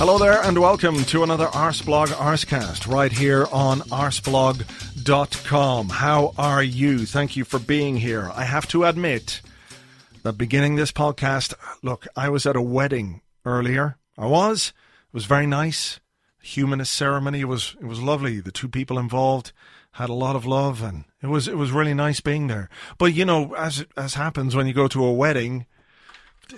Hello there, and welcome to another Arseblog Arsecast right here on arseblog.com. How are you? Thank you for being here. I have to admit that beginning this podcast, look, I was at a wedding earlier. I was. It was very nice. Humanist ceremony. It was it was lovely. The two people involved had a lot of love, and it was it was really nice being there. But you know, as as happens when you go to a wedding,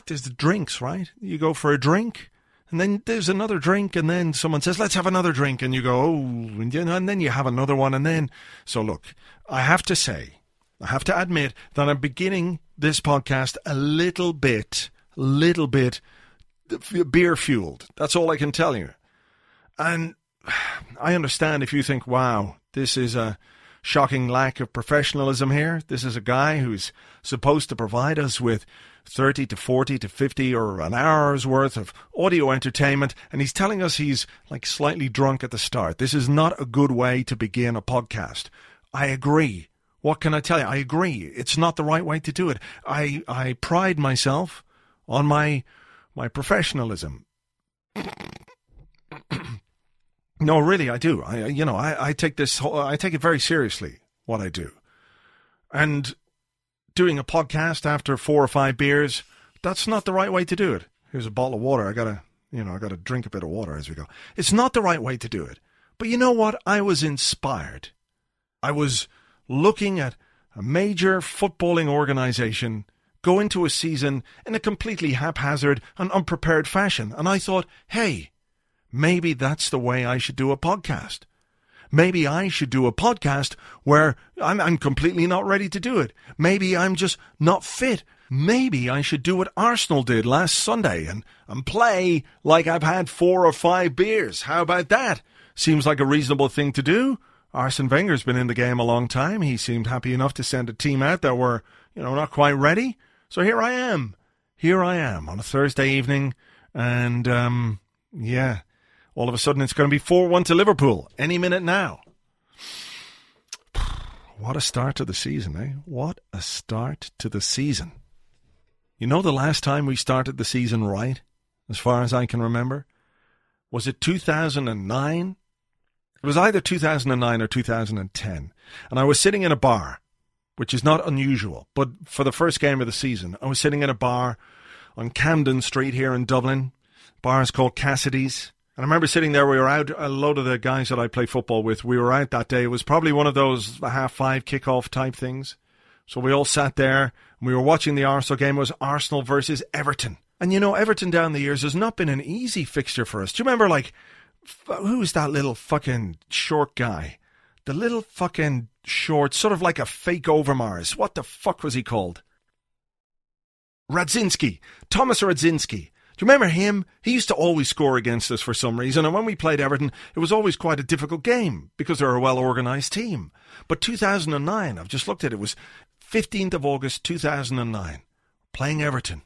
there's the drinks, right? You go for a drink and then there's another drink, and then someone says, "Let's have another drink," and you go, "Oh," and, then you have another one, and then so look, I have to say, I have to admit that I'm beginning this podcast a little bit, little bit beer fueled. That's all I can tell you, and I understand if you think, "Wow, this is a." Shocking lack of professionalism here. This is a guy who's supposed to provide us with 30 to 40 to 50 or an hour's worth of audio entertainment, and he's telling us he's like slightly drunk at the start. This is not a good way to begin a podcast. I agree. What can I tell you? I agree. It's not the right way to do it. I, I pride myself on my my professionalism. no, really, I do. I, you know, I, I take this, I take it very seriously. What I do, and doing a podcast after four or five beers, that's not the right way to do it. Here's a bottle of water. I gotta, you know, I gotta drink a bit of water as we go. It's not the right way to do it. But you know what? I was inspired. I was looking at a major footballing organization go into a season in a completely haphazard and unprepared fashion. And I thought, hey, maybe that's the way I should do a podcast maybe I should do a podcast where I'm, I'm completely not ready to do it. Maybe I'm just not fit. Maybe I should do what Arsenal did last Sunday and, and play like I've had four or five beers. How about that? Seems like a reasonable thing to do. Arsene Wenger's been in the game a long time. He seemed happy enough to send a team out that were, you know, not quite ready. So here I am. Here I am on a Thursday evening. And, um, yeah, all of a sudden it's going to be 4 1 to Liverpool any minute now. What a start to the season, eh? What a start to the season. You know the last time we started the season right, as far as I can remember? Was it 2009? It was either 2009 or 2010. And I was sitting in a bar, which is not unusual, but for the first game of the season, I was sitting in a bar on Camden Street here in Dublin. Bar is called Cassidy's. And I remember sitting there, we were out, a load of the guys that I play football with, we were out that day. It was probably one of those half five kickoff type things. So we all sat there and we were watching the Arsenal game. It was Arsenal versus Everton. And you know, Everton down the years has not been an easy fixture for us. Do you remember, like, who's that little fucking short guy? The little fucking short, sort of like a fake Overmars. What the fuck was he called? Radzinski. Thomas Radzinski. You remember him? He used to always score against us for some reason, and when we played Everton, it was always quite a difficult game because they're a well organised team. But 2009, I've just looked at it, it was 15th of August 2009, playing Everton,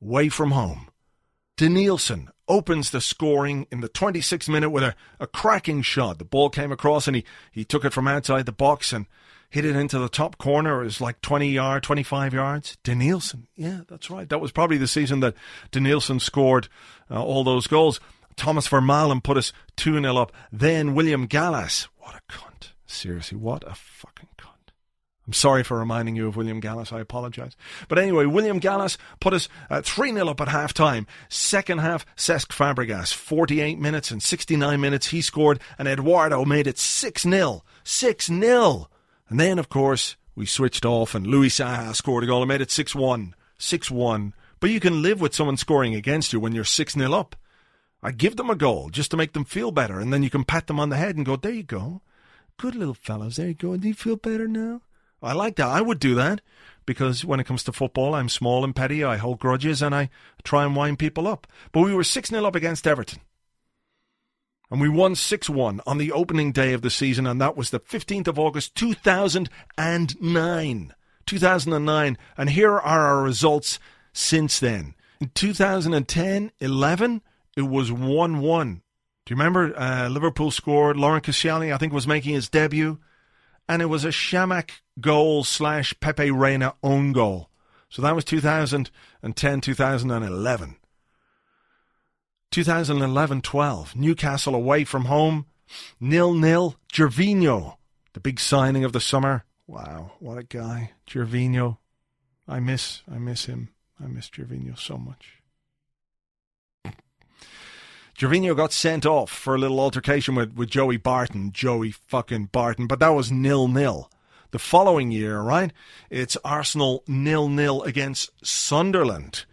away from home. Denilson opens the scoring in the 26th minute with a, a cracking shot. The ball came across and he, he took it from outside the box and hit it into the top corner. It was like 20 yard, 25 yards. Denilson. Yeah, that's right. That was probably the season that Denilson scored uh, all those goals. Thomas Vermaelen put us 2 0 up. Then William Gallas. What a cunt. Seriously, what a fucking cunt. I'm sorry for reminding you of William Gallas. I apologise. But anyway, William Gallas put us uh, 3 uh, 0 up at half time. Second half, Cesc Fabregas. 48 minutes and 69 minutes he scored, and Eduardo made it 6 0. 6 0 And then, of course, we switched off and Louis Saha scored a goal and made it 6 1. 6 1. But you can live with someone scoring against you when you're 6 0 up. I give them a goal just to make them feel better, and then you can pat them on the head and go, There you go. Good little fellows. There you go. Do you feel better now? I like that. I would do that because when it comes to football, I'm small and petty. I hold grudges and I try and wind people up. But we were 6 0 up against Everton. And we won 6 1 on the opening day of the season, and that was the 15th of August 2009. 2009. And here are our results since then. In 2010 11, it was 1 1 do you remember uh, Liverpool scored? Laurent Koscielny, I think, was making his debut, and it was a Chamakh goal slash Pepe Reina own goal. So that was 2010, 2011. 2011 12, Newcastle away from home, nil nil. Gervinho, the big signing of the summer. Wow, what a guy, Gervinho. I miss, I miss him. I miss Gervinho so much. Gervinho got sent off for a little altercation with, with Joey Barton. Joey fucking Barton. But that was nil nil. The following year, right? It's Arsenal nil nil against Sunderland.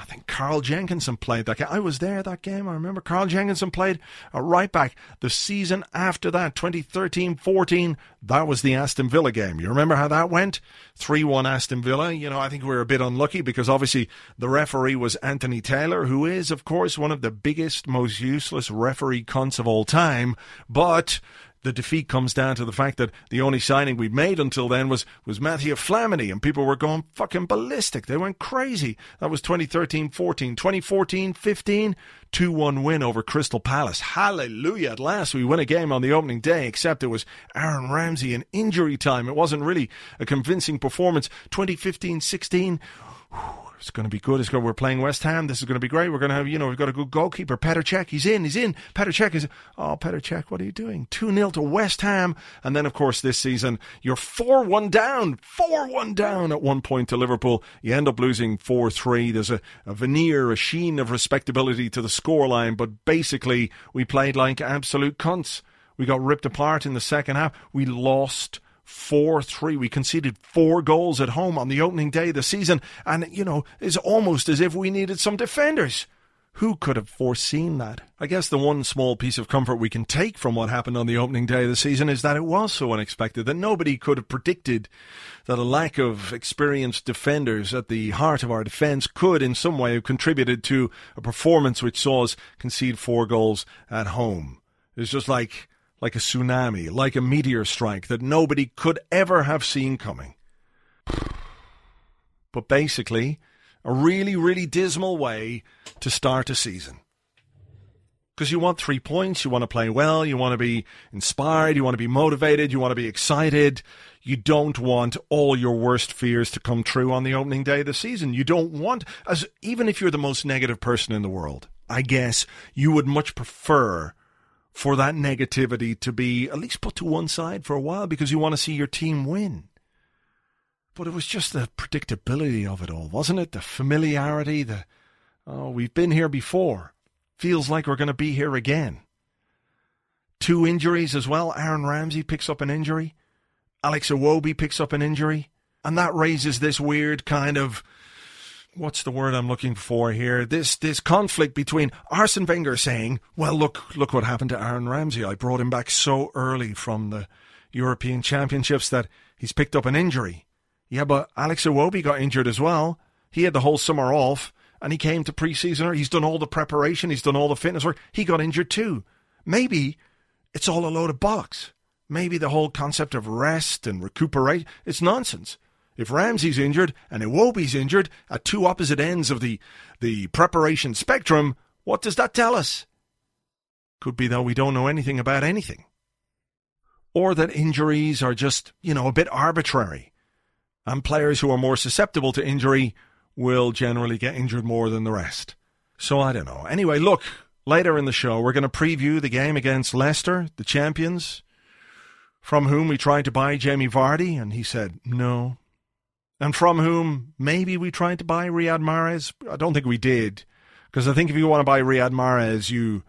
I think Carl Jenkinson played that game. I was there that game. I remember Carl Jenkinson played a right back. The season after that, 2013 14, that was the Aston Villa game. You remember how that went? 3 1 Aston Villa. You know, I think we were a bit unlucky because obviously the referee was Anthony Taylor, who is, of course, one of the biggest, most useless referee cunts of all time. But the defeat comes down to the fact that the only signing we'd made until then was, was Matthew Flamini, and people were going fucking ballistic. They went crazy. That was 2013 14. 2014 15, 2 1 win over Crystal Palace. Hallelujah. At last we win a game on the opening day, except it was Aaron Ramsey in injury time. It wasn't really a convincing performance. 2015 16, it's going to be good. It's good. We're playing West Ham. This is going to be great. We're going to have, you know, we've got a good goalkeeper. Petr Cech. He's in. He's in. Petr Cech is, oh, Petr Cech, what are you doing? 2 0 to West Ham. And then, of course, this season, you're 4 1 down. 4 1 down at one point to Liverpool. You end up losing 4 3. There's a, a veneer, a sheen of respectability to the scoreline. But basically, we played like absolute cunts. We got ripped apart in the second half. We lost 4 3. We conceded four goals at home on the opening day of the season, and, you know, it's almost as if we needed some defenders. Who could have foreseen that? I guess the one small piece of comfort we can take from what happened on the opening day of the season is that it was so unexpected that nobody could have predicted that a lack of experienced defenders at the heart of our defence could in some way have contributed to a performance which saw us concede four goals at home. It's just like like a tsunami, like a meteor strike that nobody could ever have seen coming. But basically, a really, really dismal way to start a season. Because you want three points, you want to play well, you want to be inspired, you want to be motivated, you want to be excited. You don't want all your worst fears to come true on the opening day of the season. You don't want, as even if you're the most negative person in the world, I guess you would much prefer for that negativity to be at least put to one side for a while because you want to see your team win. But it was just the predictability of it all, wasn't it? The familiarity, the, oh, we've been here before. Feels like we're going to be here again. Two injuries as well. Aaron Ramsey picks up an injury. Alex Iwobi picks up an injury. And that raises this weird kind of what's the word I'm looking for here? This this conflict between Arsene Wenger saying, "Well, look look what happened to Aaron Ramsey. I brought him back so early from the European Championships that he's picked up an injury." Yeah, but Alex Iwobi got injured as well. He had the whole summer off, and he came to preseason. He's done all the preparation. He's done all the fitness work. He got injured too. Maybe it's all a load of bollocks. Maybe the whole concept of rest and recuperate, it's nonsense. If Ramsey's injured and Iwobi's injured at two opposite ends of the, the preparation spectrum, what does that tell us? Could be that we don't know anything about anything. Or that injuries are just, you know, a bit arbitrary. And players who are more susceptible to injury will generally get injured more than the rest. So I don't know. Anyway, look, later in the show, we're going to preview the game against Leicester, the champions, from whom we tried to buy Jamie Vardy, and he said, no, and from whom maybe we tried to buy Riyad Mahrez. I don't think we did, because I think if you want to buy Riyad Mahrez, you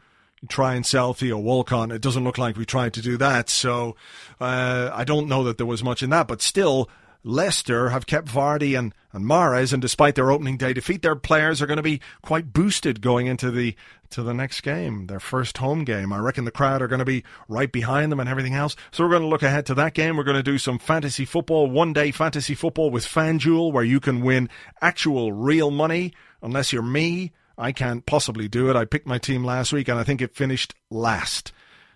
try and sell Theo Walcott. It doesn't look like we tried to do that. So uh, I don't know that there was much in that, but still. Leicester have kept Vardy and, and Mahrez, and despite their opening day defeat, their players are going to be quite boosted going into the to the next game, their first home game. I reckon the crowd are going to be right behind them and everything else. So we're going to look ahead to that game. We're going to do some fantasy football, one day fantasy football with FanDuel, where you can win actual real money. Unless you're me, I can't possibly do it. I picked my team last week and I think it finished last.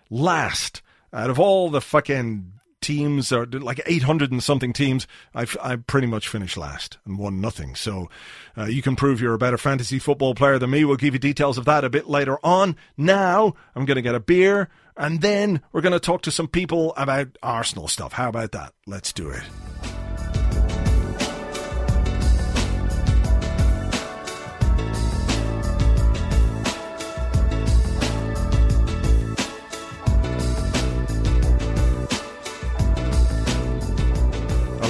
Last. Out of all the fucking teams or like 800 and something teams. I've, I pretty much finished last and won nothing. So uh, you can prove you're a better fantasy football player than me. We'll give you details of that a bit later on. Now I'm going to get a beer and then we're going to talk to some people about Arsenal stuff. How about that? Let's do it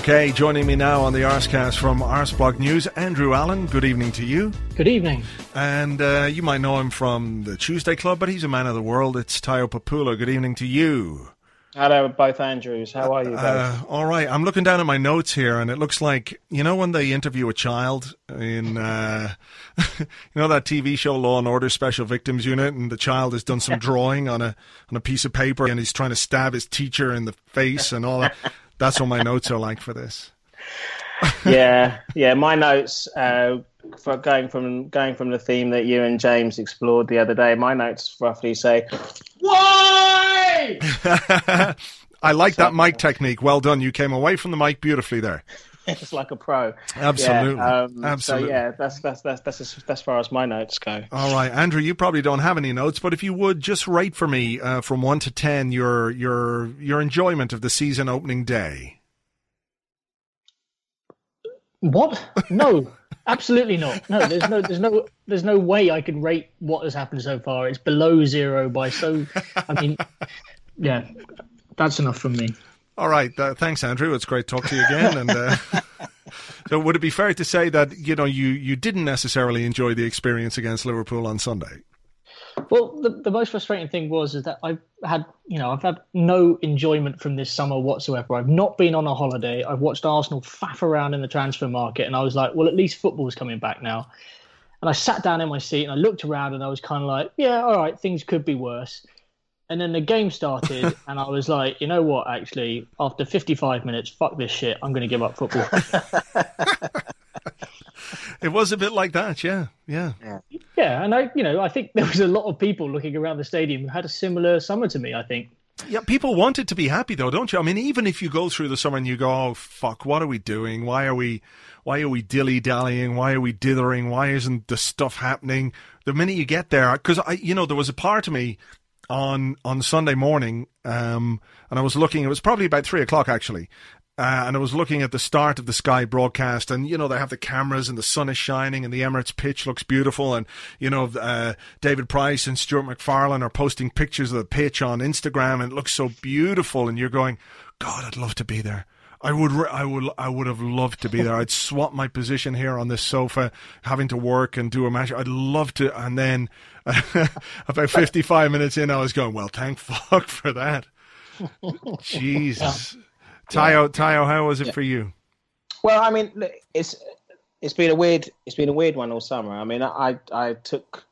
Okay, joining me now on the Arsecast from Arseblog News, Andrew Allen. Good evening to you. Good evening. And uh, you might know him from the Tuesday Club, but he's a man of the world. It's Tayo Popoola. Good evening to you. Hello, both Andrews. How are you both? Uh, all right. I'm looking down at my notes here, and it looks like you know when they interview a child in uh, you know that TV show Law and Order Special Victims Unit, and the child has done some drawing on a on a piece of paper, and he's trying to stab his teacher in the face and all that. That's what my notes are like for this. yeah, yeah. My notes uh, for going from going from the theme that you and James explored the other day. My notes roughly say, "Why?" I like that mic technique. Well done. You came away from the mic beautifully there. it's like a pro. Absolutely. Yeah, um, Absolutely. So yeah, that's that's that's that's as, that's as far as my notes go. All right, Andrew, you probably don't have any notes, but if you would just rate for me uh, from one to ten your your your enjoyment of the season opening day. What? No, absolutely not. No, there's no, there's no, there's no way I can rate what has happened so far. It's below zero by so. I mean, yeah, that's enough from me. All right. Uh, thanks, Andrew. It's great to talk to you again. And uh, so, would it be fair to say that you know you you didn't necessarily enjoy the experience against Liverpool on Sunday? Well, the, the most frustrating thing was is that I've had you know I've had no enjoyment from this summer whatsoever. I've not been on a holiday. I've watched Arsenal faff around in the transfer market, and I was like, well, at least football's coming back now. And I sat down in my seat and I looked around, and I was kind of like, yeah, all right, things could be worse. And then the game started, and I was like, you know what? Actually, after 55 minutes, fuck this shit. I'm going to give up football. it was a bit like that, yeah, yeah, yeah. Yeah, and I, you know, I think there was a lot of people looking around the stadium who had a similar summer to me. I think. Yeah, people wanted to be happy though, don't you? I mean, even if you go through the summer and you go, "Oh fuck, what are we doing? Why are we, why are we dilly dallying? Why are we dithering? Why isn't the stuff happening?" The minute you get there, because I, you know, there was a part of me on on Sunday morning, um, and I was looking. It was probably about three o'clock actually, uh, and I was looking at the start of the Sky broadcast, and you know they have the cameras, and the sun is shining, and the Emirates pitch looks beautiful, and you know uh, David Price and Stuart MacFarlane are posting pictures of the pitch on Instagram, and it looks so beautiful, and you're going, God, I'd love to be there. I would, I would, I would have loved to be there. I'd swap my position here on this sofa, having to work and do a match. I'd love to. And then, about fifty-five minutes in, I was going, "Well, thank fuck for that." Jesus, yeah. Tayo, Tayo, how was it yeah. for you? Well, I mean, it's it's been a weird it's been a weird one all summer. I mean, I I took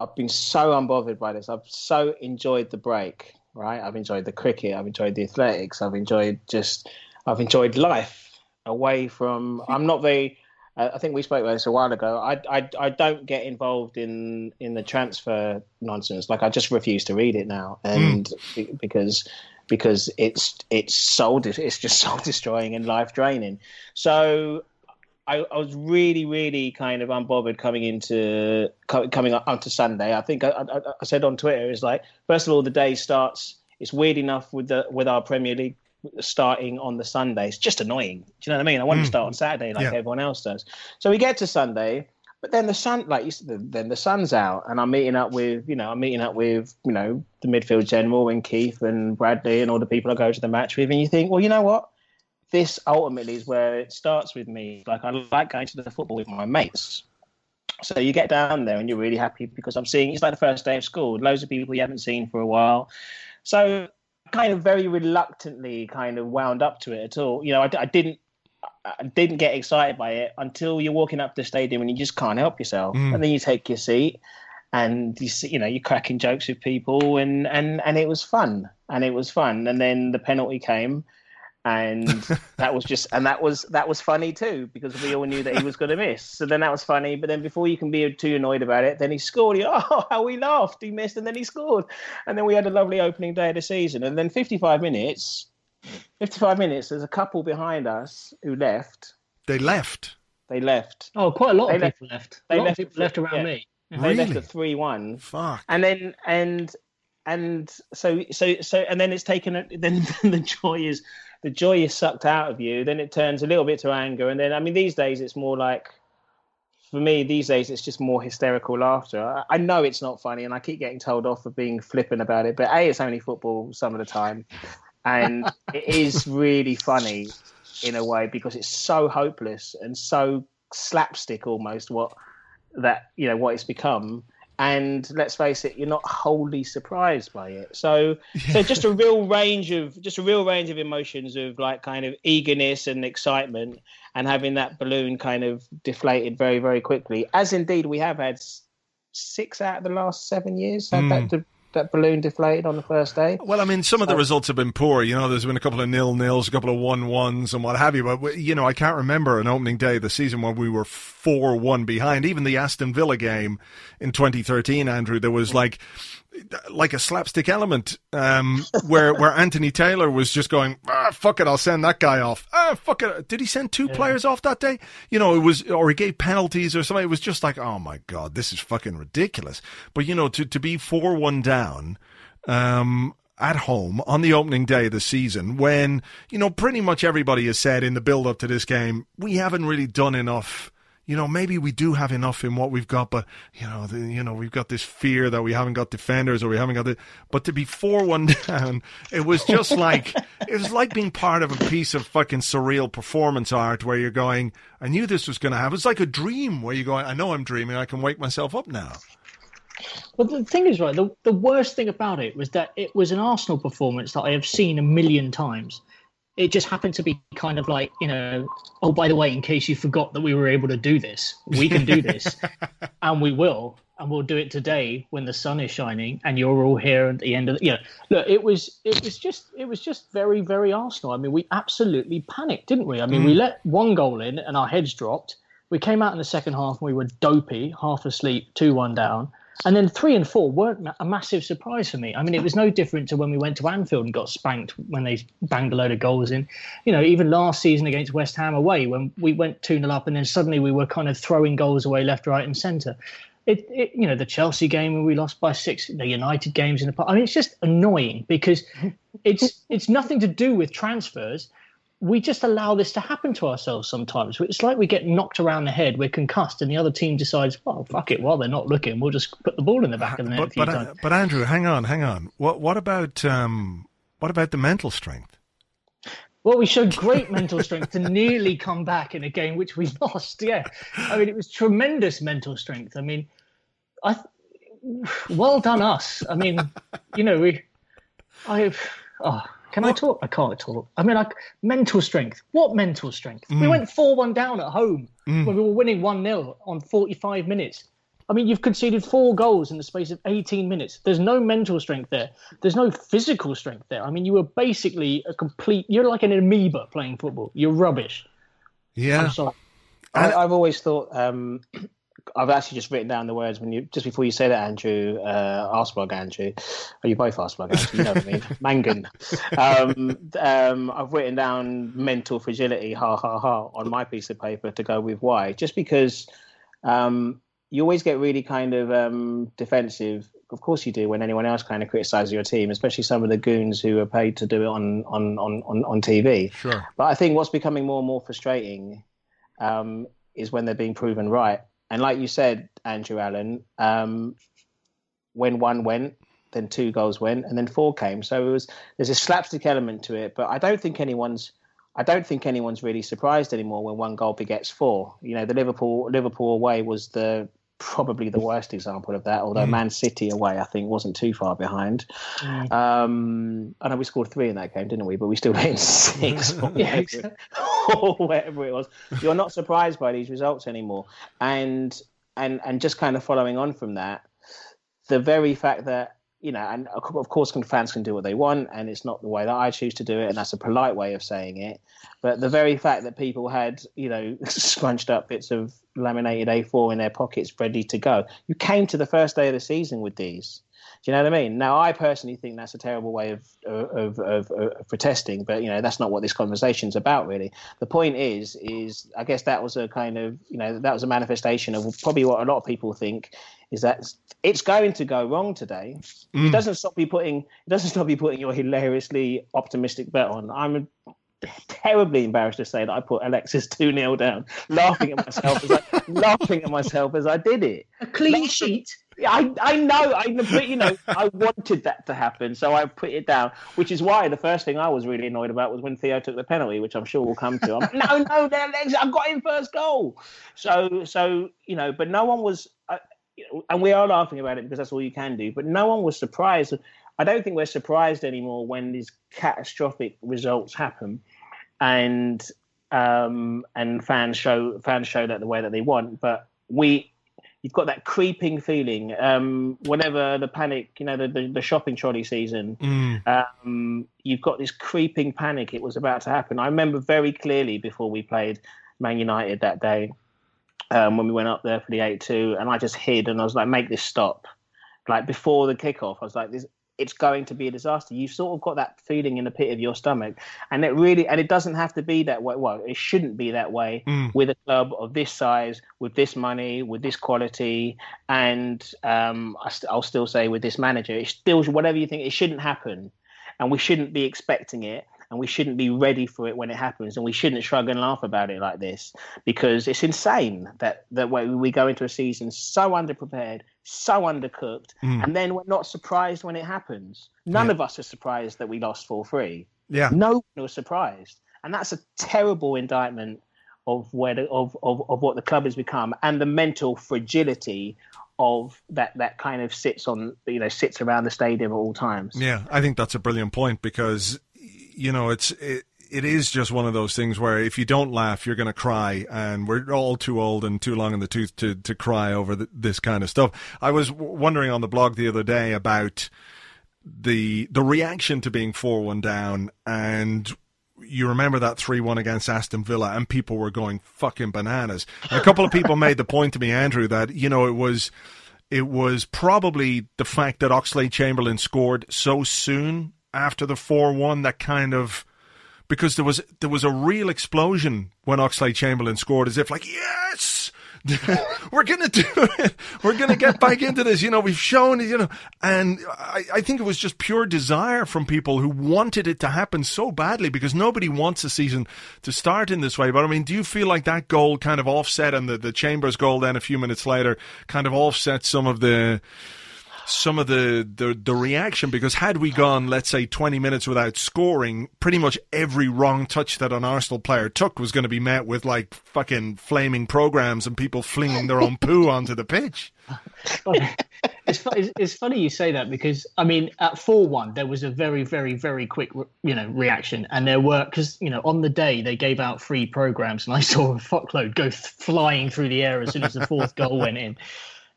I've been so unbothered by this. I've so enjoyed the break right? I've enjoyed the cricket, I've enjoyed the athletics, I've enjoyed just, I've enjoyed life away from. I'm not very. I think we spoke about this a while ago. I, I, I don't get involved in in the transfer nonsense. Like I just refuse to read it now, and mm. because because it's it's soul it's just soul destroying and life draining. So I, I, was really, really kind of unbothered coming into coming onto Sunday. I think I, I, I, said on Twitter is like first of all the day starts. It's weird enough with the with our Premier League starting on the Sunday. It's just annoying. Do you know what I mean? I want mm. to start on Saturday like yeah. everyone else does. So we get to Sunday, but then the sun, like you said, then the sun's out, and I'm meeting up with you know I'm meeting up with you know the midfield general and Keith and Bradley and all the people I go to the match with, and you think, well, you know what? This ultimately is where it starts with me. Like I like going to the football with my mates, So you get down there and you're really happy because I'm seeing it's like the first day of school. Loads of people you haven't seen for a while. So kind of very reluctantly kind of wound up to it at all. You know, I, I didn't I didn't get excited by it until you're walking up the stadium and you just can't help yourself. Mm. And then you take your seat and you see, you know you're cracking jokes with people and and and it was fun and it was fun. And then the penalty came and that was just and that was that was funny too because we all knew that he was going to miss. So then that was funny but then before you can be too annoyed about it then he scored. He, oh how we laughed. He missed and then he scored. And then we had a lovely opening day of the season. And then 55 minutes 55 minutes there's a couple behind us who left. They left. They left. Oh quite a lot they of people left, they left, people left around yeah. me. They left at 3-1 fuck. And then and and so so so and then it's taken then the joy is the joy is sucked out of you, then it turns a little bit to anger. And then, I mean, these days it's more like, for me, these days it's just more hysterical laughter. I, I know it's not funny, and I keep getting told off for being flippant about it. But a, it's only football some of the time, and it is really funny in a way because it's so hopeless and so slapstick almost what that you know what it's become and let's face it, you're not wholly surprised by it. So, yeah. so just a real range of just a real range of emotions of like kind of eagerness and excitement, and having that balloon kind of deflated very very quickly, as indeed we have had six out of the last seven years had mm. that de- that balloon deflated on the first day. Well, I mean, some of the uh, results have been poor. You know, there's been a couple of nil nils, a couple of one ones, and what have you. But you know, I can't remember an opening day of the season when we were four one behind. Even the Aston Villa game in 2013, Andrew, there was like like a slapstick element um, where where Anthony Taylor was just going, ah, fuck it, I'll send that guy off. Ah, fuck it. Did he send two yeah. players off that day? You know, it was, or he gave penalties or something. It was just like, oh my god, this is fucking ridiculous. But you know, to to be four one down. Um, at home on the opening day of the season when, you know, pretty much everybody has said in the build up to this game, we haven't really done enough you know, maybe we do have enough in what we've got, but you know, the, you know, we've got this fear that we haven't got defenders or we haven't got the. But to be four one down, it was just like it was like being part of a piece of fucking surreal performance art where you're going. I knew this was going to happen. It's like a dream where you're going. I know I'm dreaming. I can wake myself up now. Well, the thing is, right, the, the worst thing about it was that it was an Arsenal performance that I have seen a million times it just happened to be kind of like you know oh by the way in case you forgot that we were able to do this we can do this. And we will and we'll do it today when the sun is shining and you're all here at the end of the, you know look it was it was just it was just very very arsenal. I mean we absolutely panicked didn't we? I mean mm. we let one goal in and our heads dropped. We came out in the second half and we were dopey half asleep 2-1 down and then three and four weren't a massive surprise for me. I mean, it was no different to when we went to Anfield and got spanked when they banged a load of goals in. You know, even last season against West Ham away, when we went 2 0 up and then suddenly we were kind of throwing goals away left, right, and centre. It, it, you know, the Chelsea game when we lost by six, the United games in the. I mean, it's just annoying because it's it's nothing to do with transfers we just allow this to happen to ourselves sometimes. It's like we get knocked around the head, we're concussed, and the other team decides, well, fuck it, while they're not looking, we'll just put the ball in the back of the net but, but, times. But Andrew, hang on, hang on. What what about um, what about the mental strength? Well, we showed great mental strength to nearly come back in a game which we lost. Yeah, I mean, it was tremendous mental strength. I mean, I well done us. I mean, you know, we, I, oh, can? I talk? I can't talk. I mean, like mental strength. What mental strength? Mm. We went 4 1 down at home mm. when we were winning 1 0 on 45 minutes. I mean, you've conceded four goals in the space of 18 minutes. There's no mental strength there. There's no physical strength there. I mean, you were basically a complete, you're like an amoeba playing football. You're rubbish. Yeah. I'm sorry. I, have always thought um, I've actually just written down the words when you just before you say that, Andrew, uh, Andrew. Are you both Arseblog Andrew? You know what I mean? Mangan. Um, um, I've written down mental fragility, ha ha ha, on my piece of paper to go with why. Just because um, you always get really kind of um, defensive. Of course you do when anyone else kind of criticizes your team, especially some of the goons who are paid to do it on on on on, on TV. Sure. But I think what's becoming more and more frustrating um, is when they're being proven right and like you said, Andrew Allen, um, when one went, then two goals went, and then four came. So it was there's a slapstick element to it, but I don't think anyone's I don't think anyone's really surprised anymore when one goal begets four. You know, the Liverpool Liverpool away was the probably the worst example of that. Although mm. Man City away, I think, wasn't too far behind. Mm. Um, I know we scored three in that game, didn't we? But we still hit six or, whatever, or whatever it was. You're not surprised by these results anymore, and and and just kind of following on from that, the very fact that you know, and of course, fans can do what they want, and it's not the way that I choose to do it, and that's a polite way of saying it. But the very fact that people had, you know, scrunched up bits of laminated A4 in their pockets ready to go, you came to the first day of the season with these. Do you know what I mean? Now, I personally think that's a terrible way of, of, of, of, protesting, but you know that's not what this conversation is about, really. The point is, is I guess that was a kind of, you know, that was a manifestation of probably what a lot of people think is that it's going to go wrong today. Mm. It doesn't stop you putting, it doesn't stop you putting your hilariously optimistic bet on. I'm terribly embarrassed to say that I put Alexis 2 0 down, laughing at myself as I laughing at myself as I did it. A clean laughing. sheet. I, I know, I but you know, I wanted that to happen, so I put it down. Which is why the first thing I was really annoyed about was when Theo took the penalty, which I'm sure we'll come to. I'm like, no, no, Alex, I've got him first goal. So, so you know, but no one was, uh, and we are laughing about it because that's all you can do. But no one was surprised. I don't think we're surprised anymore when these catastrophic results happen and um, and fans show fans show that the way that they want. But we, you've got that creeping feeling. Um, whenever the panic, you know, the, the, the shopping trolley season, mm. um, you've got this creeping panic. It was about to happen. I remember very clearly before we played Man United that day um, when we went up there for the eight two, and I just hid and I was like, make this stop. Like before the kickoff, I was like, this it's going to be a disaster. You've sort of got that feeling in the pit of your stomach, and it really and it doesn't have to be that way. Well, it shouldn't be that way mm. with a club of this size, with this money, with this quality, and um, I'll still say with this manager, it's still whatever you think. It shouldn't happen, and we shouldn't be expecting it and we shouldn't be ready for it when it happens and we shouldn't shrug and laugh about it like this because it's insane that that we go into a season so underprepared so undercooked mm. and then we're not surprised when it happens none yeah. of us are surprised that we lost 4-3 yeah no one was surprised and that's a terrible indictment of where the, of, of, of what the club has become and the mental fragility of that that kind of sits on you know sits around the stadium at all times. Yeah, I think that's a brilliant point because you know, it's it, it is just one of those things where if you don't laugh, you're going to cry, and we're all too old and too long in the tooth to to cry over the, this kind of stuff. I was wondering on the blog the other day about the the reaction to being four one down, and you remember that 3 1 against Aston Villa, and people were going fucking bananas. And a couple of people made the point to me, Andrew, that, you know, it was. It was probably the fact that Oxlade Chamberlain scored so soon after the four one that kind of because there was there was a real explosion when Oxlade Chamberlain scored, as if like yes. we're gonna do it. We're gonna get back into this. You know, we've shown. You know, and I, I think it was just pure desire from people who wanted it to happen so badly because nobody wants a season to start in this way. But I mean, do you feel like that goal kind of offset and the the Chambers goal then a few minutes later kind of offset some of the some of the, the, the reaction because had we gone, let's say, 20 minutes without scoring, pretty much every wrong touch that an Arsenal player took was going to be met with like fucking flaming programs and people flinging their own poo onto the pitch. it's, it's funny you say that because I mean at four one there was a very very very quick you know reaction and there were because you know on the day they gave out free programs and I saw a fuckload go flying through the air as soon as the fourth goal went in,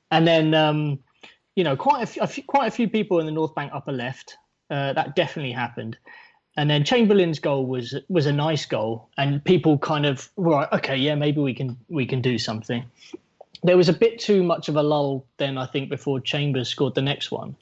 and then um, you know, quite a few, a few, quite a few people in the North Bank upper left. Uh, that definitely happened. And then Chamberlain's goal was was a nice goal, and people kind of right, okay, yeah, maybe we can we can do something. There was a bit too much of a lull then, I think, before Chambers scored the next one.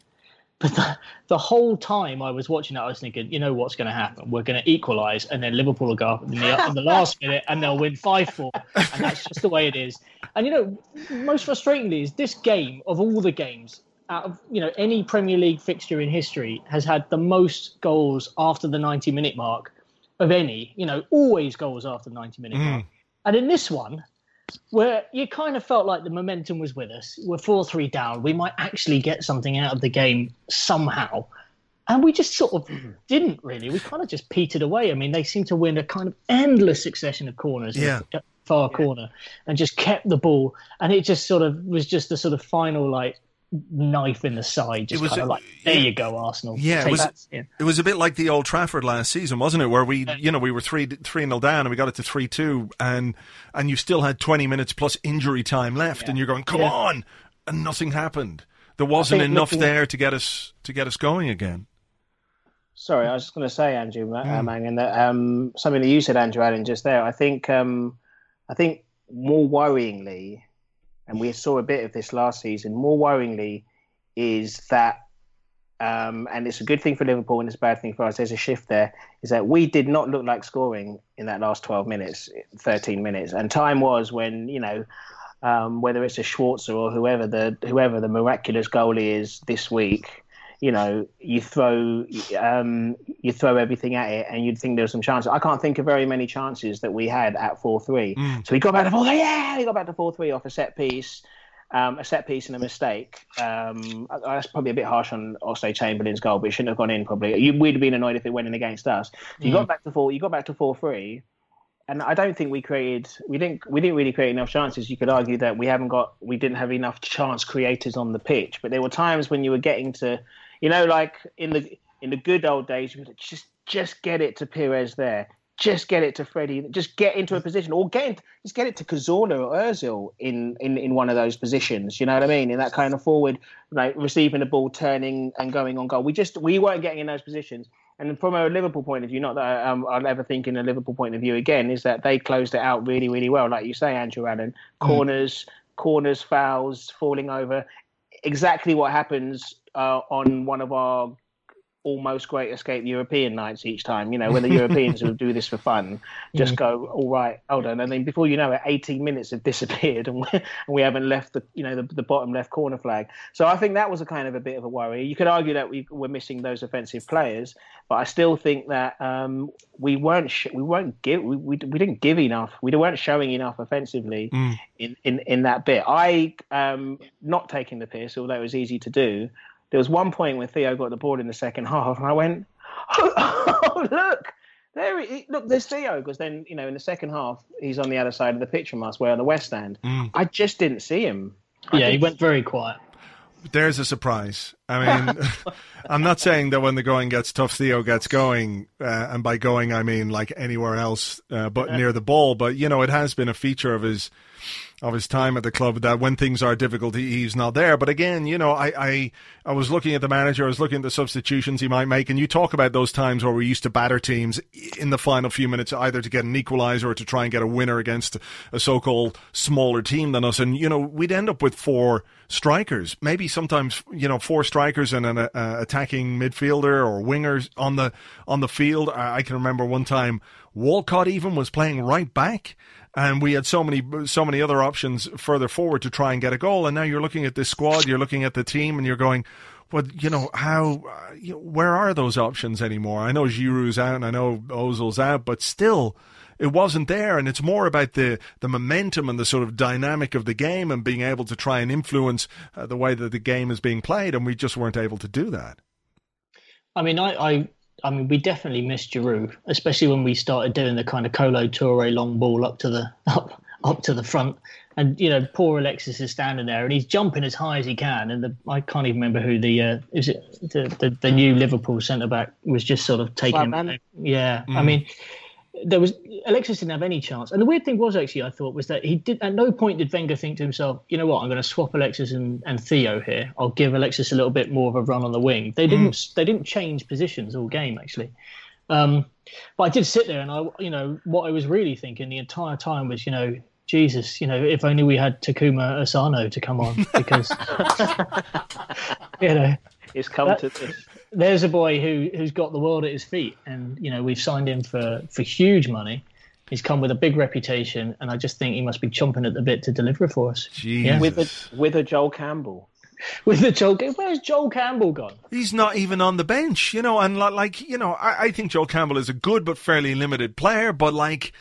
But the, the whole time I was watching that, I was thinking, you know what's going to happen? We're going to equalise, and then Liverpool will go up in the, in the last minute, and they'll win five four, and that's just the way it is. And you know, most frustratingly is this game of all the games out of you know any Premier League fixture in history has had the most goals after the 90 minute mark of any. You know, always goals after the 90 minute mm. mark. And in this one, where you kind of felt like the momentum was with us, we're four three down. We might actually get something out of the game somehow. And we just sort of mm-hmm. didn't really. We kind of just petered away. I mean, they seemed to win a kind of endless succession of corners. Yeah. far corner and just kept the ball. And it just sort of was just the sort of final like knife in the side, just kind of like, there you go, Arsenal. Yeah, it was, yeah. it was a bit like the Old Trafford last season, wasn't it? Where we, you know, we were three three nil down and we got it to three two, and and you still had twenty minutes plus injury time left, yeah. and you're going, come on, and nothing happened. There wasn't enough there to get us to get us going again. Sorry, I was just going to say, Andrew mm. uh, Mangan, that um, something that you said, Andrew Allen, just there. I think, um, I think more worryingly, and we saw a bit of this last season. More worryingly, is that, um, and it's a good thing for Liverpool and it's a bad thing for us. There's a shift there. Is that we did not look like scoring in that last 12 minutes, 13 minutes, and time was when you know. Um, whether it's a Schwarzer or whoever the whoever the miraculous goalie is this week, you know, you throw um, you throw everything at it, and you'd think there some chances. I can't think of very many chances that we had at four three. Mm. So we got back to four three. Yeah, we got back to four three off a set piece. Um, a set piece and a mistake. Um, that's probably a bit harsh on Oxlade Chamberlain's goal, but it shouldn't have gone in. Probably you, we'd have been annoyed if it went in against us. You mm. got back to four. You got back to four three, and I don't think we created. We didn't. We didn't really create enough chances. You could argue that we haven't got. We didn't have enough chance creators on the pitch. But there were times when you were getting to you know, like in the in the good old days, you just just get it to Pires there, just get it to Freddie, just get into a position, or get just get it to Cazorla or Özil in, in in one of those positions. You know what I mean? In that kind of forward, like receiving the ball, turning and going on goal. We just we weren't getting in those positions. And from a Liverpool point of view, not that um, I'll ever think in a Liverpool point of view again, is that they closed it out really, really well. Like you say, Andrew Allen, mm. corners, mm. corners, fouls, falling over. Exactly what happens uh, on one of our almost great escape European nights each time. You know, when the Europeans who do this for fun just go, all right, hold on, and then before you know it, 18 minutes have disappeared, and, and we haven't left the you know the, the, bottom left corner flag. So I think that was a kind of a bit of a worry. You could argue that we were missing those offensive players, but I still think that um, we weren't sh- we weren't give we, we, we didn't give enough. We weren't showing enough offensively mm. in, in in that bit. I um not taking the piss, although it was easy to do there was one point when Theo got the ball in the second half, and I went, "Oh, oh look, there! He, look, there's Theo." Because then, you know, in the second half, he's on the other side of the pitch from us, where on the west end. Mm. I just didn't see him. I yeah, he went very quiet. There's a surprise. I mean, I'm not saying that when the going gets tough, Theo gets going, uh, and by going I mean like anywhere else uh, but near the ball. But you know, it has been a feature of his of his time at the club that when things are difficult, he's not there. But again, you know, I, I, I was looking at the manager, I was looking at the substitutions he might make, and you talk about those times where we used to batter teams in the final few minutes, either to get an equaliser or to try and get a winner against a so-called smaller team than us. And, you know, we'd end up with four strikers, maybe sometimes, you know, four strikers and an uh, attacking midfielder or wingers on the, on the field. I, I can remember one time Walcott even was playing right back and we had so many so many other options further forward to try and get a goal. And now you're looking at this squad, you're looking at the team, and you're going, "Well, you know how? Uh, you know, where are those options anymore?" I know Giroud's out, and I know Ozil's out, but still. It wasn't there, and it's more about the, the momentum and the sort of dynamic of the game and being able to try and influence uh, the way that the game is being played, and we just weren't able to do that. I mean, I, I I mean, we definitely missed Giroud, especially when we started doing the kind of Kolo Touré long ball up to the up up to the front. And you know, poor Alexis is standing there, and he's jumping as high as he can. And the, I can't even remember who the uh, is it the, the, the new Liverpool centre back was just sort of taking him. Yeah, mm. I mean, there was Alexis didn't have any chance. And the weird thing was actually, I thought, was that he did at no point did Wenger think to himself, you know what, I'm going to swap Alexis and, and Theo here. I'll give Alexis a little bit more of a run on the wing. They didn't mm. they didn't change positions all game actually. Um, but I did sit there and I, you know, what I was really thinking the entire time was, you know, Jesus, you know, if only we had Takuma Asano to come on because, you know, it's come that, to this there's a boy who who's got the world at his feet, and you know we've signed him for for huge money. He's come with a big reputation, and I just think he must be chomping at the bit to deliver for us. Yeah. With a with a Joel Campbell. With the Joel, where's Joel Campbell gone? He's not even on the bench, you know. And like, you know, I, I think Joel Campbell is a good but fairly limited player. But like,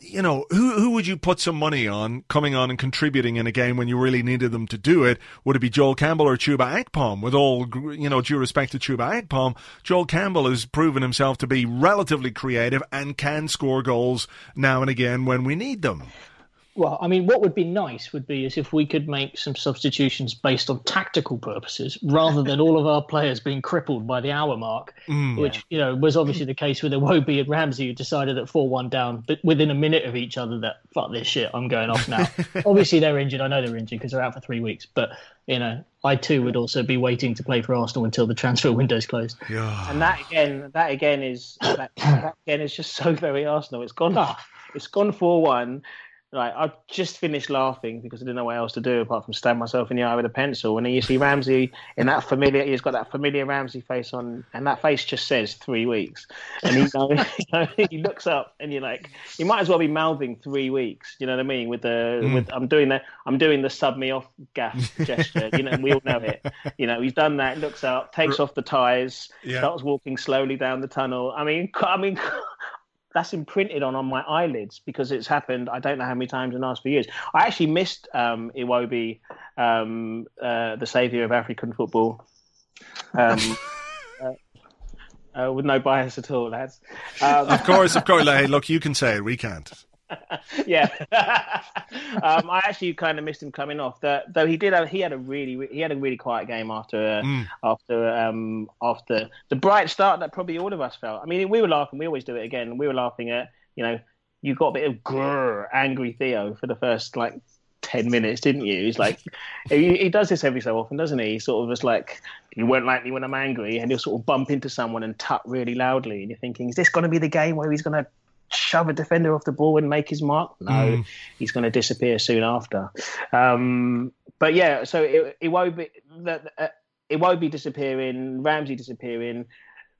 you know, who who would you put some money on coming on and contributing in a game when you really needed them to do it? Would it be Joel Campbell or Chuba Akpom? With all you know, due respect to Chuba Akpom, Joel Campbell has proven himself to be relatively creative and can score goals now and again when we need them. Well, I mean, what would be nice would be is if we could make some substitutions based on tactical purposes, rather than all of our players being crippled by the hour mark, mm, which yeah. you know was obviously the case with Iwobi and Ramsey, who decided at four-one down, but within a minute of each other, that fuck this shit, I'm going off now. obviously, they're injured. I know they're injured because they're out for three weeks, but you know, I too would also be waiting to play for Arsenal until the transfer window's closed. Yeah. And that again, that again is that, that again is just so very Arsenal. It's gone, it's gone four-one like I just finished laughing because I didn't know what else to do apart from stab myself in the eye with a pencil. And then you see Ramsey in that familiar, he's got that familiar Ramsey face on, and that face just says three weeks. And he, you know, he looks up, and you're like, he might as well be mouthing three weeks. You know what I mean? With the, mm. with I'm doing the, I'm doing the sub me off gaff gesture. You know, and we all know it. You know, he's done that. Looks up, takes off the ties, yeah. starts walking slowly down the tunnel. I mean, I mean that's imprinted on on my eyelids because it's happened. I don't know how many times in the last few years. I actually missed um, Iwobi, um, uh, the saviour of African football. Um, uh, uh, with no bias at all, lads. Um, of course, of course. Hey, look, you can say it. We can't. yeah, um, I actually kind of missed him coming off. That though he did have, he had a really he had a really quiet game after uh, mm. after um, after the bright start that probably all of us felt. I mean, we were laughing. We always do it again. We were laughing at you know you got a bit of grrr, angry Theo for the first like 10 minutes, didn't you? He's like, he, he, does this every so often, doesn't he? He sort of just like, you won't like me when I'm angry, and he'll sort of bump into someone and tut really loudly. And you're thinking, is this going to be the game where he's going to shove a defender off the ball and make his mark? No, mm. he's going to disappear soon after. Um, but yeah, so it, it won't be that uh, it won't be disappearing. Ramsey disappearing.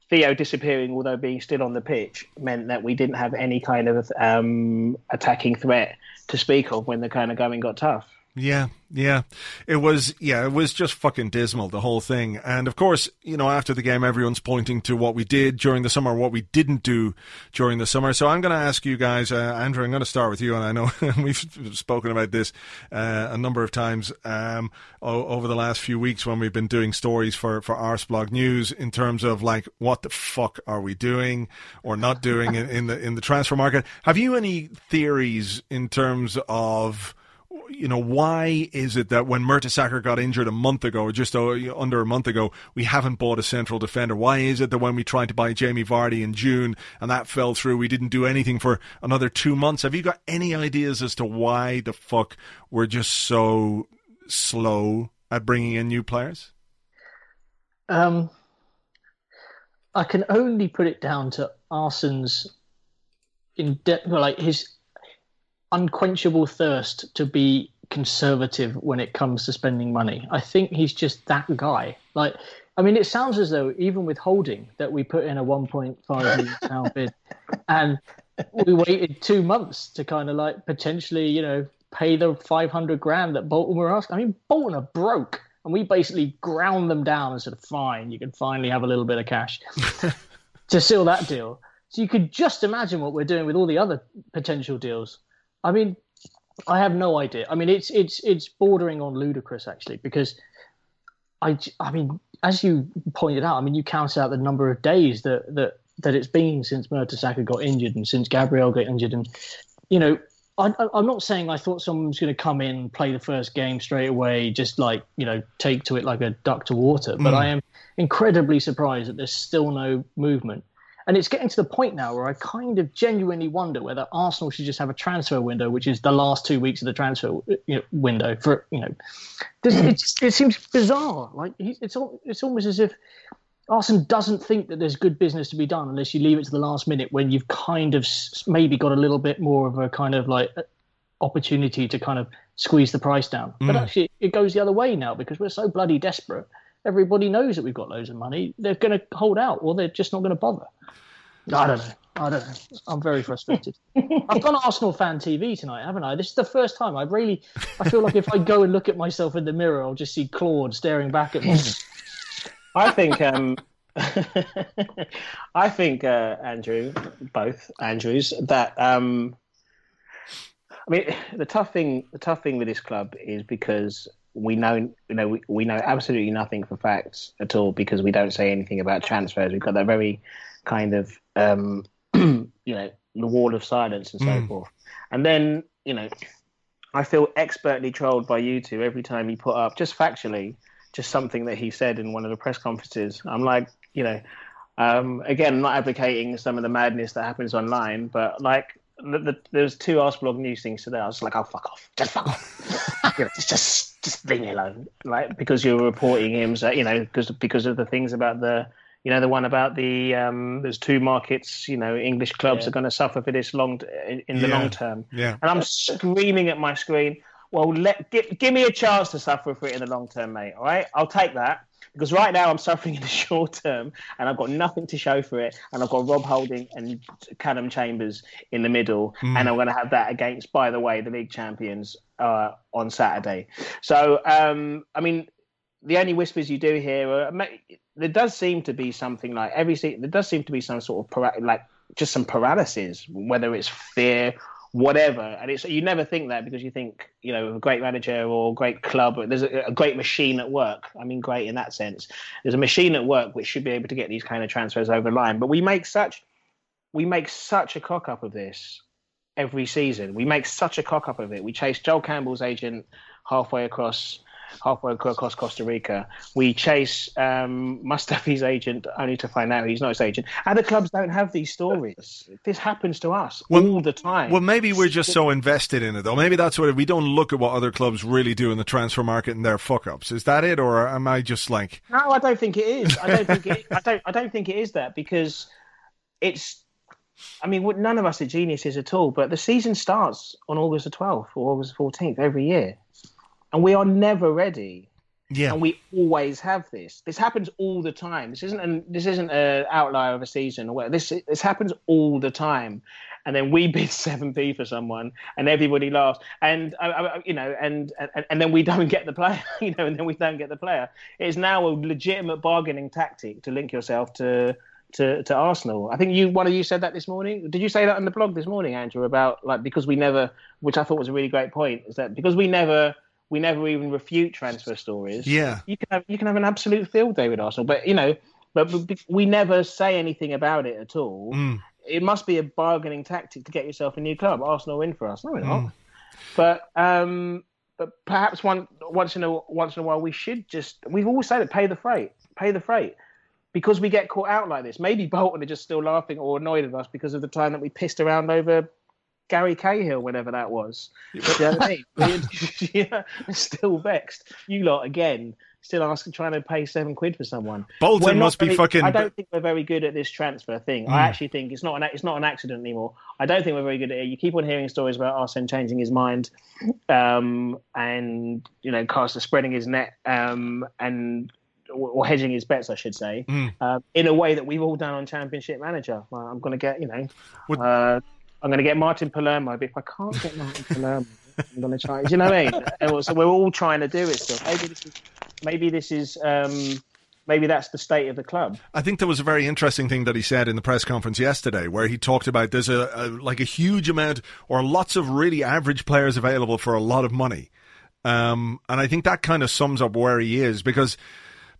Theo disappearing, although being still on the pitch, meant that we didn't have any kind of um, attacking threat to speak of when the kind of going got tough. Yeah, yeah. It was, yeah, it was just fucking dismal, the whole thing. And of course, you know, after the game, everyone's pointing to what we did during the summer, what we didn't do during the summer. So I'm going to ask you guys, uh, Andrew, I'm going to start with you. And I know we've spoken about this uh, a number of times um, over the last few weeks when we've been doing stories for, for Arseblog News in terms of like, what the fuck are we doing or not doing in, in the, in the transfer market? Have you any theories in terms of, you know, why is it that when Mertesacker got injured a month ago, or just under a month ago, we haven't bought a central defender? Why is it that when we tried to buy Jamie Vardy in June and that fell through, we didn't do anything for another two months? Have you got any ideas as to why the fuck we're just so slow at bringing in new players? Um, I can only put it down to Arsene's in depth, like his unquenchable thirst to be conservative when it comes to spending money. I think he's just that guy. Like, I mean, it sounds as though even with Holding that we put in a 1.5 million pound bid, and we waited two months to kind of like potentially, you know, pay the 500 grand that Bolton were asking. I mean, Bolton are broke, and we basically ground them down and said, "Fine, you can finally have a little bit of cash to seal that deal." So you could just imagine what we're doing with all the other potential deals. I mean, I have no idea. I mean, it's it's it's bordering on ludicrous actually because I I mean, as you pointed out, I mean, you count out the number of days that that that it's been since Mertesacker got injured and since Gabriel got injured, and you know. I, I'm not saying I thought someone was going to come in, play the first game straight away, just like you know, take to it like a duck to water. But mm. I am incredibly surprised that there's still no movement. And it's getting to the point now where I kind of genuinely wonder whether Arsenal should just have a transfer window, which is the last two weeks of the transfer you know, window. For you know, it, just, it seems bizarre. Like it's it's almost as if Arsenal doesn't think that there's good business to be done unless you leave it to the last minute when you've kind of maybe got a little bit more of a kind of like opportunity to kind of squeeze the price down. Mm. But actually, it goes the other way now because we're so bloody desperate. Everybody knows that we've got loads of money. They're going to hold out, or they're just not going to bother. I don't know. I don't know. I'm very frustrated. I've gone Arsenal fan TV tonight, haven't I? This is the first time I really. I feel like if I go and look at myself in the mirror, I'll just see Claude staring back at me. I think. Um, I think uh, Andrew, both Andrews, that um, I mean the tough thing. The tough thing with this club is because we know you know we, we know absolutely nothing for facts at all because we don't say anything about transfers. We've got that very kind of um, you know the wall of silence and so mm. forth. And then you know I feel expertly trolled by you two every time you put up just factually just something that he said in one of the press conferences. I'm like, you know, um, again, I'm not advocating some of the madness that happens online, but like the, the, there's two Arseblog news things today. I was like, oh fuck off, just fuck off, you know, just just just leave me alone, like because you're reporting him, so you know, because because of the things about the. You know the one about the um, there's two markets. You know English clubs Yeah. are going to suffer for this long in, in the Yeah. long term. Yeah. And I'm screaming at my screen. Well, let give, give me a chance to suffer for it in the long term, mate. All right, I'll take that because right now I'm suffering in the short term, and I've got nothing to show for it. And I've got Rob Holding and Callum Chambers in the middle, and I'm going to have that against, by the way, the league champions uh, on Saturday. So, um, I mean, the only whispers you do hear, are, there does seem to be something like every there does seem to be some sort of para- like just some paralysis, whether it's fear, whatever. And it's you never think that because you think you know a great manager or great club, there's a, a great machine at work. I mean, great in that sense. There's a machine at work which should be able to get these kind of transfers over the line. But we make such we make such a cock up of this every season. We make such a cock up of it. We chase Joel Campbell's agent halfway across halfway across Costa Rica. We chase um, Mustafi's agent only to find out he's not his agent. Other clubs don't have these stories. This happens to us Well- all the time. Well, maybe we're just so invested in it, though. Maybe that's what we don't look at what other clubs really do in the transfer market and their fuck ups. Is that it, or am I just like, No, I don't think it is. I don't think it. I don't. I don't think it is that because it's. I mean, none of us are geniuses at all. But the season starts on August the twelfth or August the fourteenth every year, and we are never ready. yeah, And we always have this. This happens all the time. This isn't an this isn't an outlier of a season or whatever. This this happens all the time. And then we bid seven p for someone, and everybody laughs. And you know, and, and and then we don't get the player. You know, and then we don't get the player. It's now a legitimate bargaining tactic to link yourself to to, to Arsenal. I think you one of you said that this morning. Did you say that on the blog this morning, Andrew? About like because we never, which I thought was a really great point, is that because we never we never even refute transfer stories. Yeah. you can have you can have an absolute field day with Arsenal, but you know, but, but we never say anything about it at all. Mm. It must be a bargaining tactic to get yourself a new club. Arsenal in for us, no, we're not. Mm. But um, but perhaps one once in a once in a while we should just we've always said it: pay the freight, pay the freight. Because we get caught out like this. Maybe Bolton are just still laughing or annoyed at us because of the time that we pissed around over Gary Cahill, whenever that was. You know what I mean? yeah, still vexed. You lot again, still asking, trying to pay seven quid for someone. Bolton must be fucking- I don't think we're very good at this transfer thing. I actually think it's not an it's not an accident anymore. I don't think we're very good at it. You keep on hearing stories about Arsene changing his mind, um, and you know, Carster spreading his net, um, and or hedging his bets, I should say, um, in a way that we've all done on Championship Manager. I'm going to get, you know, Would- uh, I'm going to get Martin Palermo. But if I can't get Martin Palermo, I'm going to try. Do you know what I mean? So we're all trying to do it still. Maybe this is, maybe this is, um, maybe that's the state of the club. I think there was a very interesting thing that he said in the press conference yesterday, where he talked about there's a, a like a huge amount or lots of really average players available for a lot of money, um, and I think that kind of sums up where he is because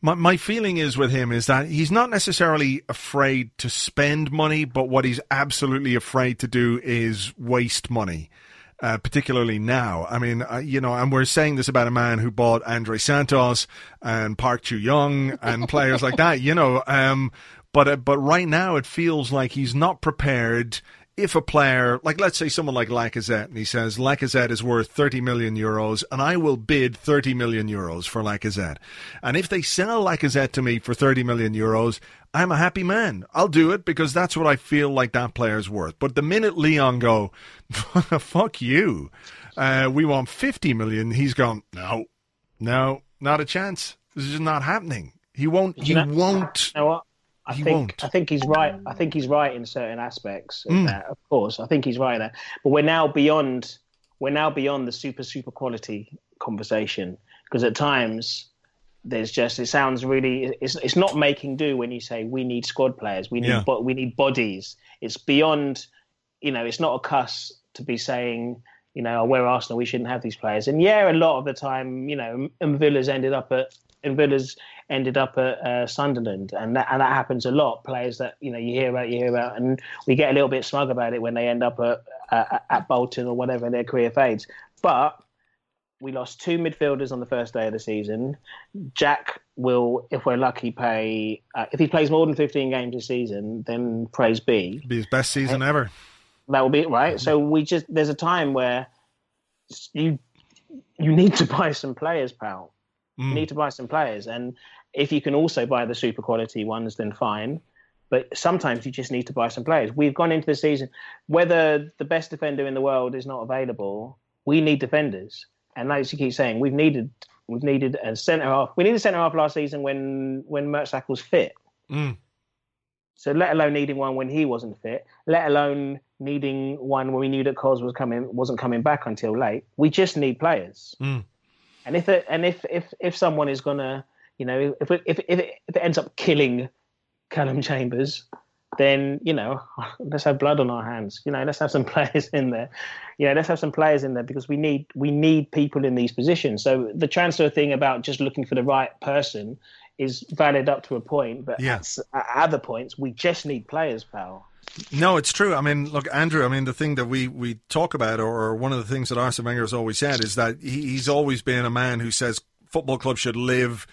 my my feeling is with him is that he's not necessarily afraid to spend money, but what he's absolutely afraid to do is waste money. Uh, particularly now. I mean, uh, you know, and we're saying this about a man who bought Andre Santos and Park Chu Young and players like that, you know. Um, but uh, but right now it feels like he's not prepared. If a player, like let's say someone like Lacazette, and he says Lacazette is worth 30 million euros, and I will bid 30 million euros for Lacazette. And if they sell Lacazette to me for 30 million euros, I'm a happy man. I'll do it because that's what I feel like that player's worth. But the minute Leon go, fuck you, uh, we want 50 million, he's gone, no, no, not a chance. This is just not happening. He won't, he won't. You know? I think won't. I think he's right. I think he's right in certain aspects of Mm. that. Of course, I think he's right there. But we're now beyond. We're now beyond the super super quality conversation because at times there's just it sounds really it's it's not making do when you say we need squad players we need Yeah. but we need bodies it's beyond you know it's not a cuss to be saying you know we're Arsenal we shouldn't have these players and yeah a lot of the time you know and Villa's ended up at and Villa's ended up at uh, Sunderland and that and that happens a lot players that you know you hear about you hear about and we get a little bit smug about it when they end up at uh, at Bolton or whatever and their career fades. But we lost two midfielders on the first day of the season. Jack will, if we're lucky, pay. Uh, if he plays more than 15 games a season, then praise be. Be his best season ever. That will be it, right. So we just there's a time where you you need to buy some players, pal. Mm. You need to buy some players, and if you can also buy the super quality ones, then fine. But sometimes you just need to buy some players. We've gone into the season whether the best defender in the world is not available. We need defenders, and like you keep saying, we've needed we've needed a centre half. We needed a centre half last season when when Mertesacker fit. Mm. So let alone needing one when he wasn't fit, let alone needing one when we knew that Cos was coming wasn't coming back until late. We just need players. Mm. And if it, and if if if someone is gonna, you know, if it, if if it, if it ends up killing Callum Chambers, then you know, let's have blood on our hands. You know, let's have some players in there. You know, let's have some players in there because we need we need people in these positions. So the transfer thing about just looking for the right person is valid up to a point, but Yeah. at, at other points we just need players, pal. No, it's true. I mean, look, Andrew. I mean, the thing that we, we talk about, or one of the things that Arsene Wenger has always said, is that he, he's always been a man who says football clubs should live,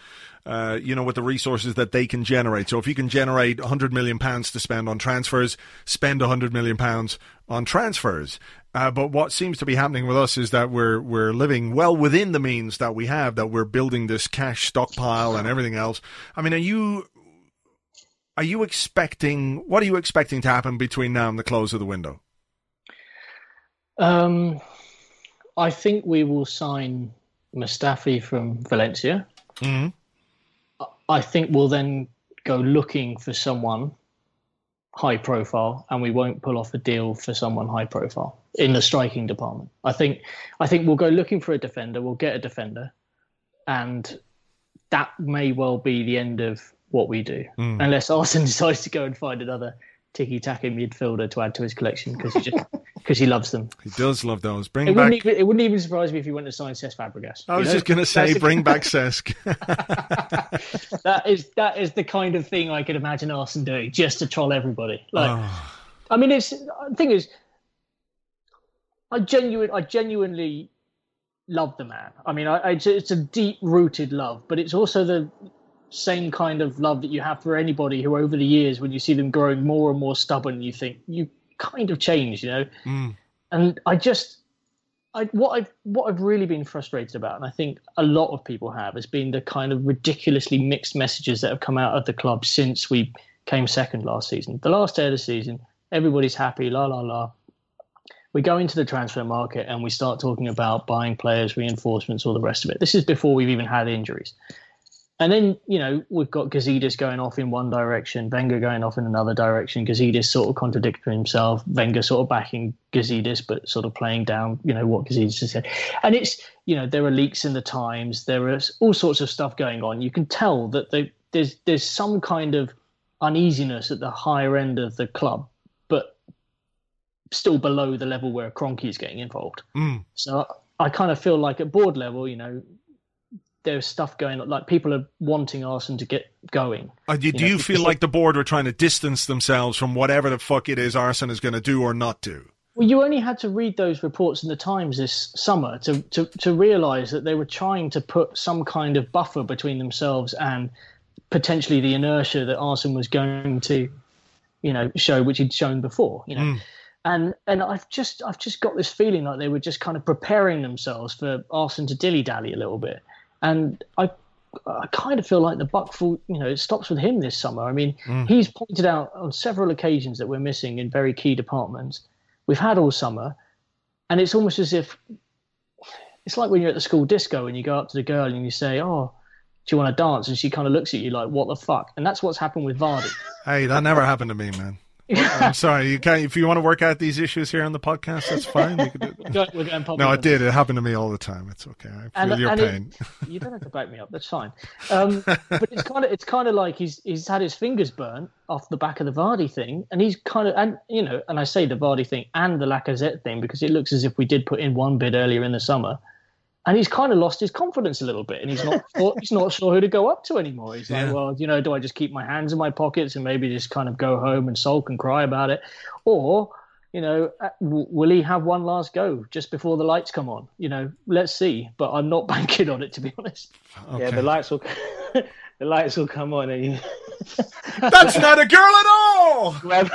uh, you know, with the resources that they can generate. So if you can generate 100 million pounds to spend on transfers, spend 100 million pounds on transfers. Uh, but what seems to be happening with us is that we're we're living well within the means that we have. That we're building this cash stockpile and everything else. I mean, are you are you expecting what are you expecting to happen between now and the close of the window? Um, I think we will sign Mustafi from Valencia. Mhm. I think we'll then go looking for someone high profile, and we won't pull off a deal for someone high profile in the striking department. I think I think we'll go looking for a defender. We'll get a defender, and that may well be the end of what we do, hmm. unless Arsene decides to go and find another tiki-taka midfielder to add to his collection because he just because he loves them. He does love those. Bring It wouldn't, back. even, it wouldn't even surprise me if he went to sign Cesc Fabregas. I was know? just going to say, That's bring back Cesc. that is that is the kind of thing I could imagine Arsenal doing just to troll everybody. Like, Oh. I mean, it's the thing is, I genuine, I genuinely love the man. I mean, I, I, it's a deep rooted love, but it's also the same kind of love that you have for anybody who, over the years, when you see them growing more and more stubborn, you think you kind of change, you know. Mm. And I just, I what I've what I've really been frustrated about, and I think a lot of people have, has been the kind of ridiculously mixed messages that have come out of the club since we came second last season. The last day of the season, everybody's happy, la la la. We go into the transfer market and we start talking about buying players, reinforcements, all the rest of it. This is before we've even had injuries. And then, you know, we've got Gazidis going off in one direction, Wenger going off in another direction, Gazidis sort of contradicting himself, Wenger sort of backing Gazidis, but sort of playing down, you know, what Gazidis has said. And it's, you know, there are leaks in the Times, there is all sorts of stuff going on. You can tell that they, there's there's some kind of uneasiness at the higher end of the club, but still below the level where Kroenke is getting involved. Mm. So I kind of feel like at board level, you know, there's stuff going on. Like people are wanting Arsenal to get going. Uh, do do know, you feel like the board were trying to distance themselves from whatever the fuck it is Arsene is going to do or not do? Well, you only had to read those reports in the Times this summer to, to, to realise that they were trying to put some kind of buffer between themselves and potentially the inertia that Arsenal was going to, you know, show, which he'd shown before, you know. And and I've just I've just got this feeling like they were just kind of preparing themselves for Arsenal to dilly dally a little bit. And I I kind of feel like the buck fall, you know, it stops with him this summer. I mean, mm. he's pointed out on several occasions that we're missing in very key departments. We've had all summer, and it's almost as if it's like when you're at the school disco and you go up to the girl and you say, "Oh, do you want to dance?" and she kind of looks at you like, "What the fuck?" And that's what's happened with Vardy. Hey, that never happened to me, man. I'm sorry. You can't. If you want to work out these issues here on the podcast, that's fine. Do We're going- we're going public no, it did. It happened to me all the time. It's okay. I feel and, your and it- pain. you don't have to back me up. That's fine. Um, but it's kind of it's kind of like he's he's had his fingers burnt off the back of the Vardy thing, and he's kind of and you know, and I say the Vardy thing and the Lacazette thing because it looks as if we did put in one bid earlier in the summer, and he's kind of lost his confidence a little bit, and he's not sure, he's not sure who to go up to anymore. He's Yeah. like, well, you know, do I just keep my hands in my pockets and maybe just kind of go home and sulk and cry about it, or you know, uh, will he have one last go just before the lights come on? You know, let's see. But I'm not banking on it to be honest. Okay. Yeah, the lights will the lights will come on and you. That's not a girl at all. Grab,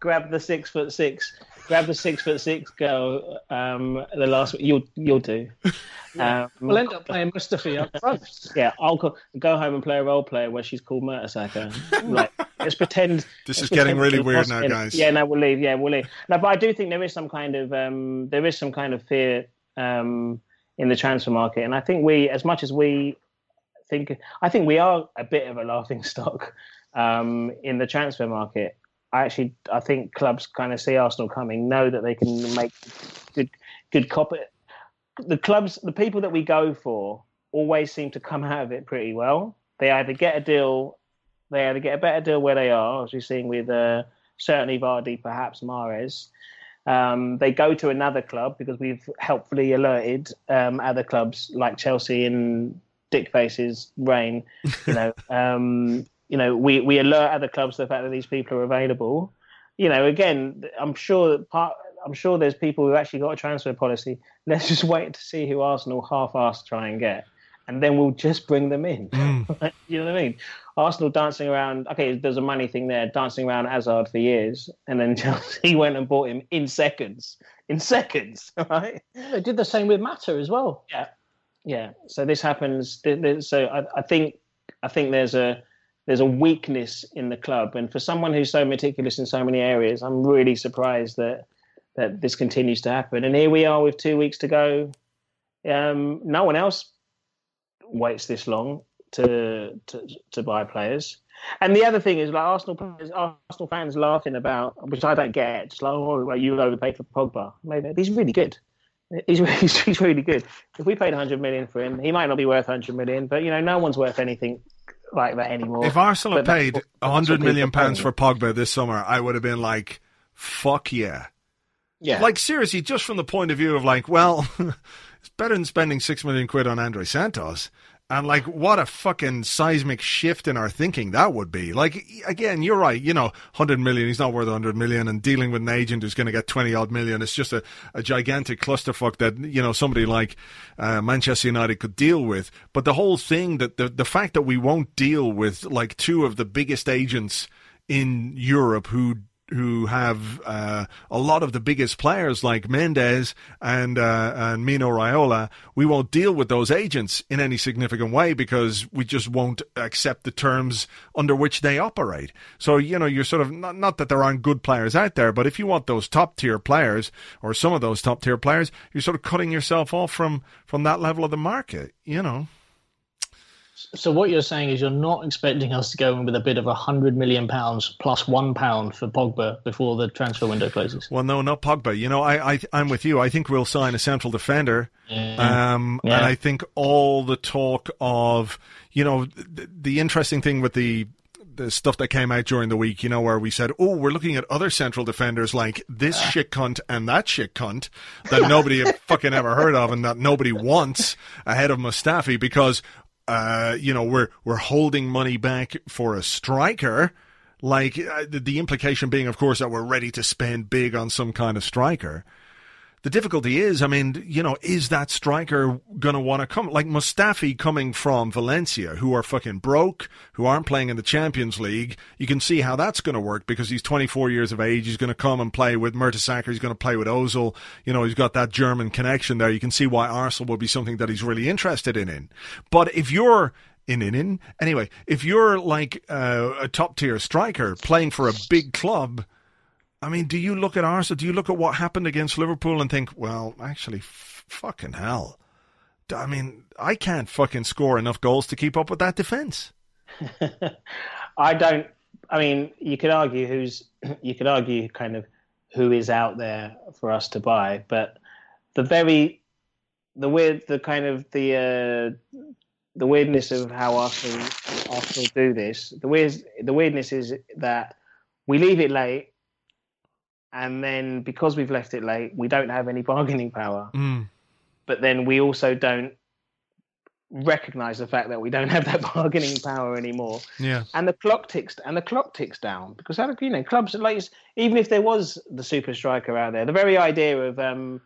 grab the six foot six grab the six foot six girl. Um, the last you'll you'll do. Um, we'll end up playing Mustafi up front. Yeah, I'll go, go home and play a role player where she's called Mertesacker. like, let's pretend. This is getting really weird now, guys. Yeah, no, we'll leave. Yeah, we'll leave. No, but I do think there is some kind of um, there is some kind of fear um, in the transfer market, and I think we, as much as we think, I think we are a bit of a laughing stock um, in the transfer market. I actually I think clubs kind of see Arsenal coming, know that they can make good good copy. The clubs, the people that we go for, always seem to come out of it pretty well. They either get a deal, they either get a better deal where they are, as we're seeing with uh, certainly Vardy, perhaps Mahrez. Um, they go to another club because we've helpfully alerted um, other clubs like Chelsea and Dick Face's reign, you know, um, you know, we, we alert other clubs to the fact that these people are available. You know, again, I'm sure that part. I'm sure there's people who've actually got a transfer policy. Let's just wait to see who Arsenal half-assed try and get, and then we'll just bring them in. Mm. you know what I mean? Arsenal dancing around. Okay, there's a money thing there, dancing around Hazard for years, and then Chelsea went and bought him in seconds. In seconds, right? They did the same with Mata as well. Yeah, yeah. So this happens. So I, I think I think there's a there's a weakness in the club. And for someone who's so meticulous in so many areas, I'm really surprised that that this continues to happen. And here we are with two weeks to go. Um, no one else waits this long to to to buy players. And the other thing is, like Arsenal players, Arsenal fans laughing about, which I don't get. Just like, oh, well, you overpaid for Pogba. Maybe he's really good. He's, he's, he's really good. If we paid 100 million for him, he might not be worth 100 million, but you know, no one's worth anything like that anymore. If Arsenal had paid a hundred million pounds for Pogba this summer, I would have been like, "Fuck yeah!" Yeah. Like seriously, just from the point of view of like, well, it's better than spending six million quid on Andre Santos. And like, what a fucking seismic shift in our thinking that would be. Like, again, you're right. You know, hundred million. He's not worth hundred million, and dealing with an agent who's going to get twenty odd million. It's just a, a gigantic clusterfuck that you know somebody like uh, Manchester United could deal with. But the whole thing that the the fact that we won't deal with like two of the biggest agents in Europe who who have uh, a lot of the biggest players like Mendes and uh, and Mino Raiola, we won't deal with those agents in any significant way because we just won't accept the terms under which they operate. So you know, you're sort of not, not that there aren't good players out there, but if you want those top tier players or some of those top tier players, you're sort of cutting yourself off from from that level of the market. You know. So what you're saying is you're not expecting us to go in with a bid of a hundred million pounds plus one pound for Pogba before the transfer window closes. Well, no, not Pogba. You know, I, I I'm with you. I think we'll sign a central defender. Yeah. Um, yeah. and I think all the talk of you know the, the interesting thing with the the stuff that came out during the week, you know, where we said, "Oh, we're looking at other central defenders like this shit cunt and that shit cunt that nobody fucking ever heard of and that nobody wants ahead of Mustafi because uh, you know, we're we're holding money back for a striker. Like uh, the, the implication being, of course, that we're ready to spend big on some kind of striker. The difficulty is, I mean, you know, is that striker going to want to come? Like Mustafi coming from Valencia, who are fucking broke, who aren't playing in the Champions League. You can see how that's going to work because he's 24 years of age. He's going to come and play with Mertesacker. He's going to play with Ozil. You know, he's got that German connection there. You can see why Arsenal would be something that he's really interested in. in. But if you're in in in anyway, if you're like uh, a top tier striker playing for a big club I mean, do you look at Arsenal? Do you look at what happened against Liverpool and think, well, actually, f- fucking hell. I mean, I can't fucking score enough goals to keep up with that defense. I don't. I mean, you could argue who's. You could argue kind of who is out there for us to buy, but the very, the weird, the kind of the uh, the weirdness of how Arsenal Arsenal do this. The weird, the weirdness is that we leave it late and then because we've left it late, we don't have any bargaining power. Mm. But then we also don't recognize the fact that we don't have that bargaining power anymore. Yeah. And the clock ticks and the clock ticks down because you know clubs like even if there was the super striker out there, the very idea of um,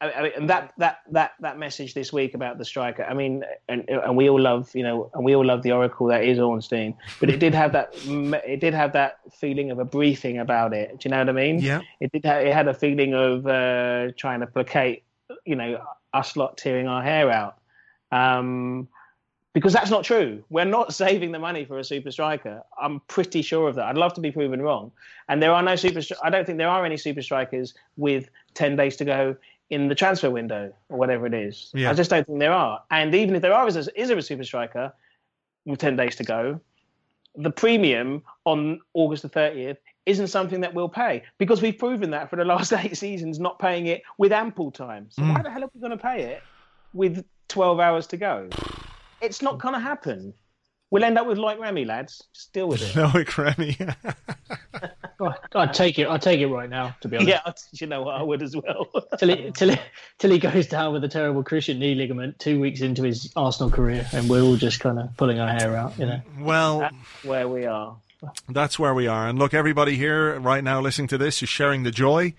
I mean, and that that that that message this week about the striker. I mean, and and we all love you know, and we all love the oracle that is Ornstein, but it did have that it did have that feeling of a briefing about it. Do you know what I mean? Yeah. It did. Have, it had a feeling of uh, trying to placate, you know, us lot tearing our hair out. Um, because that's not true. We're not saving the money for a super striker. I'm pretty sure of that. I'd love to be proven wrong. And there are no super. I don't think there are any super strikers with ten days to go in the transfer window or whatever it is. Yeah. I just don't think there are. And even if there are, is, is there a super striker with 10 days to go? The premium on August the 30th isn't something that we'll pay because we've proven that for the last eight seasons, not paying it with ample time. So mm. why the hell are we going to pay it with 12 hours to go? It's not going to happen. We'll end up with like Remy, lads. Just deal with it. Like Remy. I'd take it. I'd take it right now. To be honest. Yeah, you know what? I would as well. till, he, till, he, till he goes down with a terrible cruciate knee ligament two weeks into his Arsenal career, and we're all just kind of pulling our hair out. You know. Well, that's where we are. That's where we are. And look, everybody here right now listening to this is sharing the joy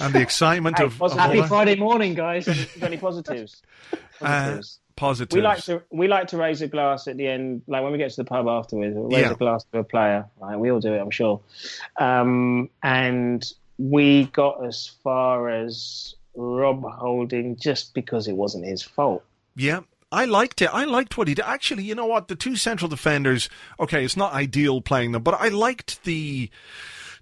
and the excitement hey, of, of happy Friday morning, guys. any positives? positives. Uh, positives. We like to we like to raise a glass at the end, like when we get to the pub afterwards. We'll raise yeah. a glass to a player. Right? We all do it, I'm sure. Um, and we got as far as Rob Holding just because it wasn't his fault. Yeah. I liked it. I liked what he did. Actually, you know what? The two central defenders, okay, it's not ideal playing them, but I liked the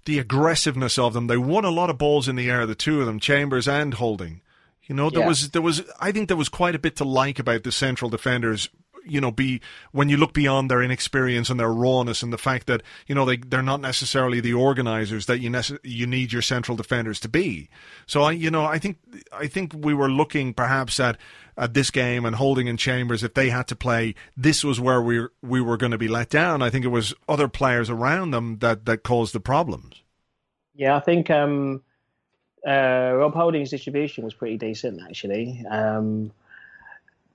the aggressiveness of them. They won a lot of balls in the air, the two of them, Chambers and Holding. You know, there yeah. was there was I think there was quite a bit to like about the central defenders. You know, be when you look beyond their inexperience and their rawness and the fact that you know they they're not necessarily the organizers that you nece- you need your central defenders to be. So I you know I think I think we were looking perhaps at at this game and Holding in Chambers if they had to play this was where we we were going to be let down. I think it was other players around them that that caused the problems. Yeah, I think um, uh, Rob Holding's distribution was pretty decent actually, um,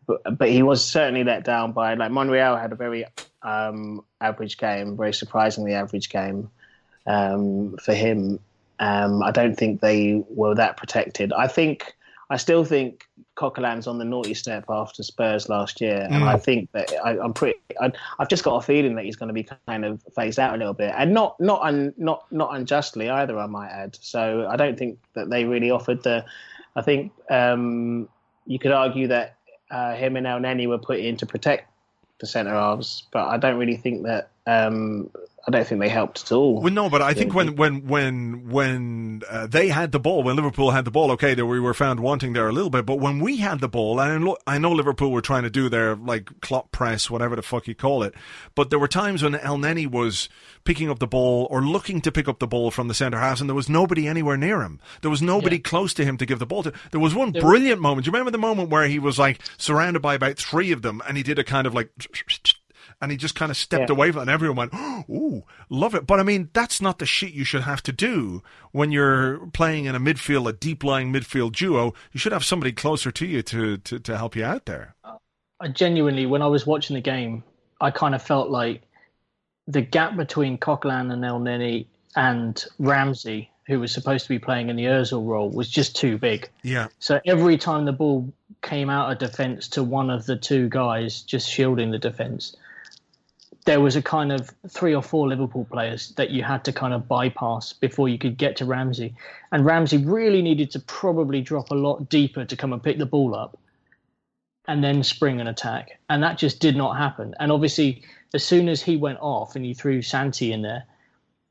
but but he was certainly let down by like Monreal had a very um, average game, very surprisingly average game um, for him. Um, I don't think they were that protected. I think I still think Coquelin's on the naughty step after Spurs last year, and mm. I think that I, am pretty. I, have just got a feeling that he's going to be kind of phased out a little bit, and not not un, not not unjustly either. I might add. So I don't think that they really offered the. I think um, you could argue that uh, him and El Elneny were put in to protect the centre halves, but I don't really think that um, I don't think they helped at all. Well, no, but I think when when when when uh, they had the ball, when Liverpool had the ball, okay, we were found wanting there a little bit. But when we had the ball, and I know Liverpool were trying to do their like Klopp press, whatever the fuck you call it, but there were times when El Elneny was picking up the ball or looking to pick up the ball from the centre half, and there was nobody anywhere near him. There was nobody yeah. close to him to give the ball to. There was one there brilliant was- moment. Do you remember the moment where he was like surrounded by about three of them, and he did a kind of like and he just kind of stepped yeah. away from it, and everyone went, "Ooh, love it." But I mean, that's not the shit you should have to do when you're playing in a midfield, a deep lying midfield duo. You should have somebody closer to you to to, to help you out there. I genuinely, when I was watching the game, I kind of felt like the gap between Coquelin and Elneny and Ramsey, who was supposed to be playing in the Özil role, was just too big. Yeah. So every time the ball came out of defence to one of the two guys just shielding the defence, there was a kind of three or four Liverpool players that you had to kind of bypass before you could get to Ramsey. And Ramsey really needed to probably drop a lot deeper to come and pick the ball up and then spring an attack. And that just did not happen. And obviously, as soon as he went off and you threw Santi in there,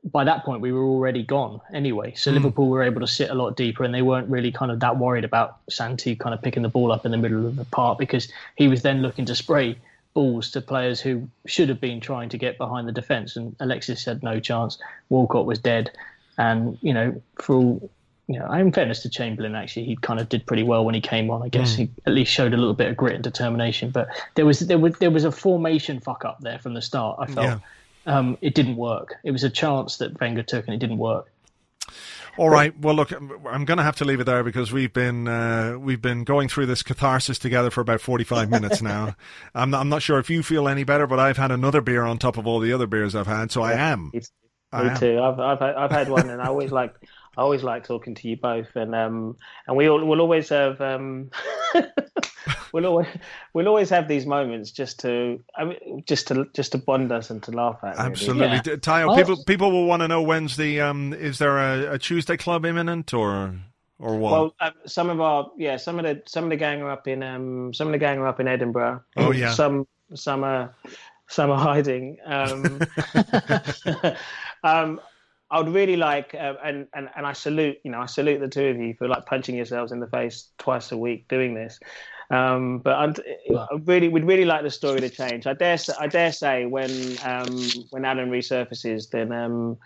by that point we were already gone anyway. So mm. Liverpool were able to sit a lot deeper and they weren't really kind of that worried about Santi kind of picking the ball up in the middle of the park because he was then looking to spray balls to players who should have been trying to get behind the defence. And Alexis said no chance. Walcott was dead. And, you know, for all, you know, in fairness to Chamberlain, actually, he kind of did pretty well when he came on. I guess mm. he at least showed a little bit of grit and determination. But there was there was there was a formation fuck up there from the start. I felt yeah. um, it didn't work. It was a chance that Wenger took and it didn't work. All right. Well, look, I'm going to have to leave it there because we've been uh, we've been going through this catharsis together for about 45 minutes now. I'm not, I'm not sure if you feel any better, but I've had another beer on top of all the other beers I've had, so I am. It's, me too. I've I've I've had one, and I always like I always like talking to you both, and um and we all, we'll always have um we'll always we'll always have these moments just to I mean, just to just to bond us and to laugh at. Really. Absolutely, yeah. Tayo. People people will want to know when's the um is there a, a Tuesday club imminent or or what? Well, uh, some of our yeah some of the some of the gang are up in um some of the gang are up in Edinburgh. Oh yeah. Some some are some are hiding. Um, um, I would really like, uh, and, and and I salute, you know, I salute the two of you for like punching yourselves in the face twice a week doing this. Um, but I'd, I really would really like the story to change. I dare say, I dare say when um, when Alan resurfaces, then um,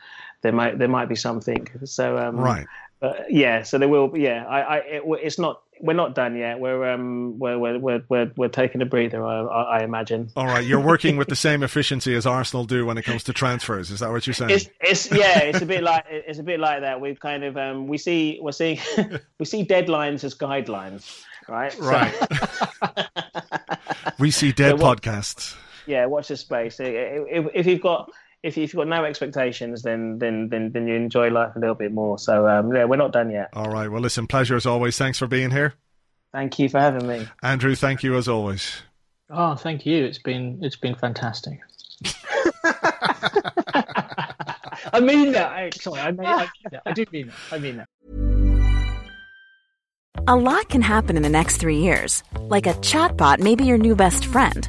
there might there might be something. So um, right, but yeah, so there will. Yeah, I, I it, it's not we're not done yet. We're um we're we're we're we're, taking a breather. I, I, imagine. All right, you're working with the same efficiency as Arsenal do when it comes to transfers. Is that what you're saying? It's, it's yeah, it's a bit like it's a bit like that. We've kind of um we see we're seeing we see deadlines as guidelines, right? Right. So, we see dead so what, podcasts. Yeah, watch the space. If, if you've got if you've got no expectations, then then then then you enjoy life a little bit more. So um, yeah, we're not done yet. All right. Well, listen, pleasure as always. Thanks for being here. Thank you for having me, Andrew. Thank you as always. Oh, thank you. It's been it's been fantastic. I mean that. I, sorry, I mean, I mean that. I do mean that. I mean that. A lot can happen in the next three years, like a chatbot may be your new best friend.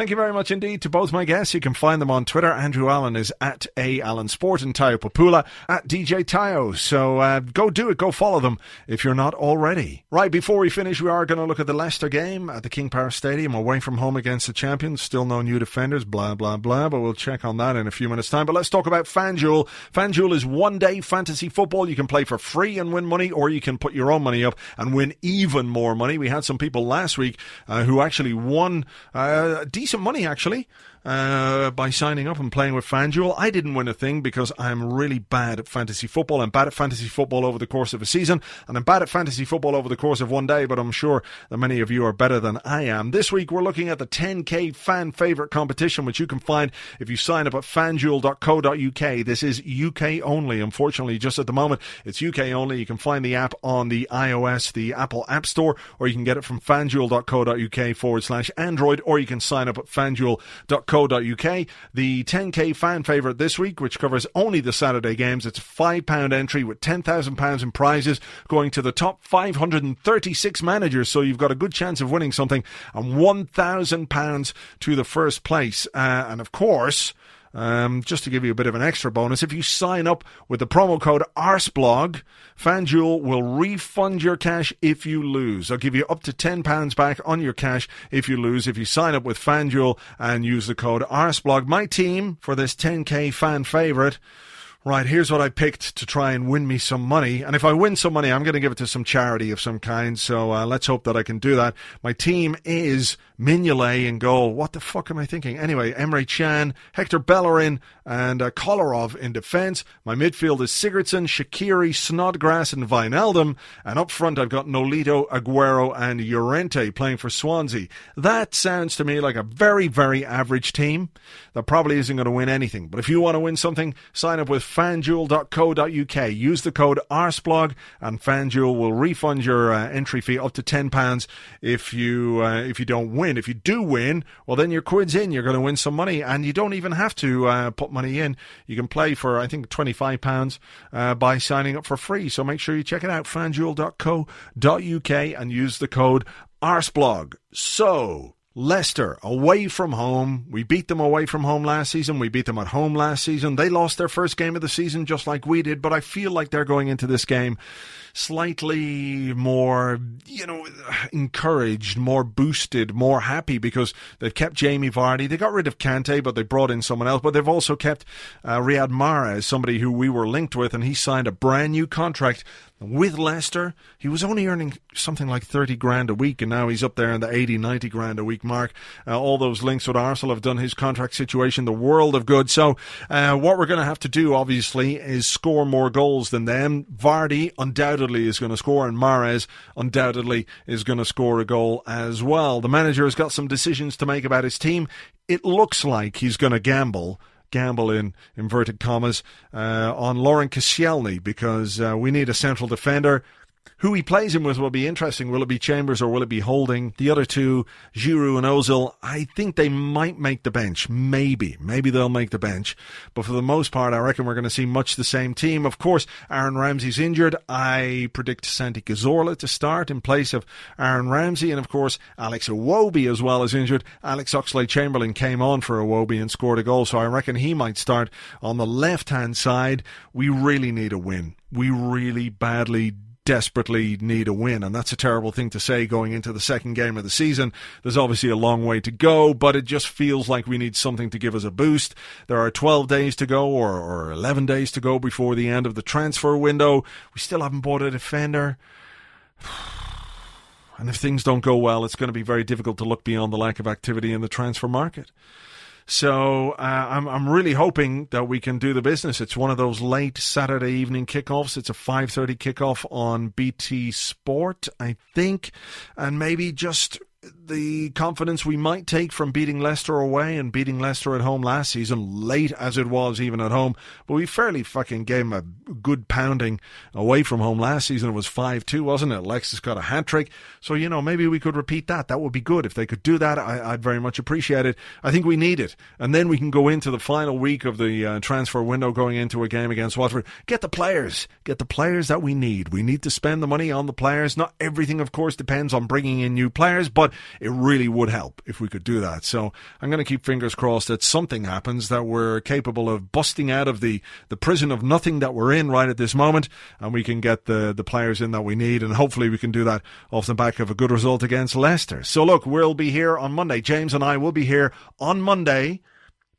Thank you very much indeed to both my guests. You can find them on Twitter. Andrew Allen is at A Allen Sport and Tayo Popoola at DJ Tayo. So uh, go do it. Go follow them if you're not already. Right, before we finish, we are going to look at the Leicester game at the King Power Stadium away from home against the champions. Still no new defenders, blah, blah, blah. But we'll check on that in a few minutes' time. But let's talk about FanDuel. FanDuel is one day fantasy football. You can play for free and win money, or you can put your own money up and win even more money. We had some people last week uh, who actually won uh, decent decent money actually uh, by signing up and playing with FanDuel. I didn't win a thing because I'm really bad at fantasy football. I'm bad at fantasy football over the course of a season, and I'm bad at fantasy football over the course of one day, but I'm sure that many of you are better than I am. This week we're looking at the 10k fan favorite competition, which you can find if you sign up at fanduel.co.uk. This is UK only, unfortunately, just at the moment. It's UK only. You can find the app on the iOS, the Apple App Store, or you can get it from fanduel.co.uk forward slash Android, or you can sign up at fanduel.co.uk co.uk. The 10k fan favourite this week, which covers only the Saturday games, it's a £5 entry with £10,000 in prizes going to the top 536 managers. So you've got a good chance of winning something and £1,000 to the first place. Uh, and of course, um, just to give you a bit of an extra bonus, if you sign up with the promo code ARSBLOG, FanDuel will refund your cash if you lose. They'll give you up to £10 back on your cash if you lose if you sign up with FanDuel and use the code ARSBLOG. My team for this 10k fan favourite right, here's what I picked to try and win me some money. And if I win some money, I'm going to give it to some charity of some kind. So uh, let's hope that I can do that. My team is Mignolet in goal. What the fuck am I thinking? Anyway, Emre Can, Hector Bellerin, and uh, Kolarov in defence. My midfield is Sigurdsson, Shaqiri, Snodgrass, and Wijnaldum. And up front, I've got Nolito, Aguero, and Llorente playing for Swansea. That sounds to me like a very, very average team that probably isn't going to win anything. But if you want to win something, sign up with fanduel.co.uk. Use the code ARSBLOG and FanDuel will refund your uh, entry fee up to £10 if you uh, if you don't win. If you do win, well then your quid's in. You're going to win some money and you don't even have to uh, put money in. You can play for I think £25 uh, by signing up for free. So make sure you check it out fanduel.co.uk and use the code ARSBLOG. So Leicester away from home. We beat them away from home last season. We beat them at home last season. They lost their first game of the season just like we did, but I feel like they're going into this game slightly more, you know, encouraged, more boosted, more happy because they've kept Jamie Vardy. They got rid of Kante, but they brought in someone else. But they've also kept uh, Riyad Mahrez, somebody who we were linked with, and he signed a brand new contract with Leicester. He was only earning something like 30 grand a week, and now he's up there in the 80, 90 grand a week mark. Uh, all those links with Arsenal have done his contract situation the world of good. So, uh, what we're going to have to do, obviously, is score more goals than them. Vardy undoubtedly is going to score, and Mahrez undoubtedly is going to score a goal as well. The manager has got some decisions to make about his team. It looks like he's going to gamble gamble in inverted commas uh, on Laurent Koscielny because uh, we need a central defender. Who he plays him with will be interesting. Will it be Chambers or will it be Holding? The other two, Giroud and Ozil, I think they might make the bench. Maybe. Maybe they'll make the bench. But for the most part, I reckon we're going to see much the same team. Of course, Aaron Ramsey's injured. I predict Santi Cazorla to start in place of Aaron Ramsey. And of course, Alex Iwobi as well is injured. Alex Oxlade-Chamberlain came on for Iwobi and scored a goal. So I reckon he might start on the left hand side. We really need a win. We really badly desperately need a win. And that's a terrible thing to say going into the second game of the season. There's obviously a long way to go, but it just feels like we need something to give us a boost. There are 12 days to go or, or 11 days to go before the end of the transfer window. We still haven't bought a defender. And if things don't go well, it's going to be very difficult to look beyond the lack of activity in the transfer market. So uh, I'm I'm really hoping that we can do the business. It's one of those late Saturday evening kickoffs. It's a 5:30 kickoff on BT Sport, I think, and maybe just the confidence we might take from beating Leicester away and beating Leicester at home last season, late as it was even at home. But we fairly fucking gave them a good pounding away from home last season. It was 5 2, wasn't it? Alexis got a hat trick. So, you know, maybe we could repeat that. That would be good. If they could do that, I, would very much appreciate it. I think we need it. And then we can go into the final week of the uh, transfer window going into a game against Watford. Get the players. Get the players that we need. We need to spend the money on the players. Not everything, of course, depends on bringing in new players, but it really would help if we could do that. So I'm going to keep fingers crossed that something happens, that we're capable of busting out of the, the prison of nothing that we're in right at this moment, and we can get the, the players in that we need, and hopefully we can do that off the back of a good result against Leicester. So look, we'll be here on Monday. James and I will be here on Monday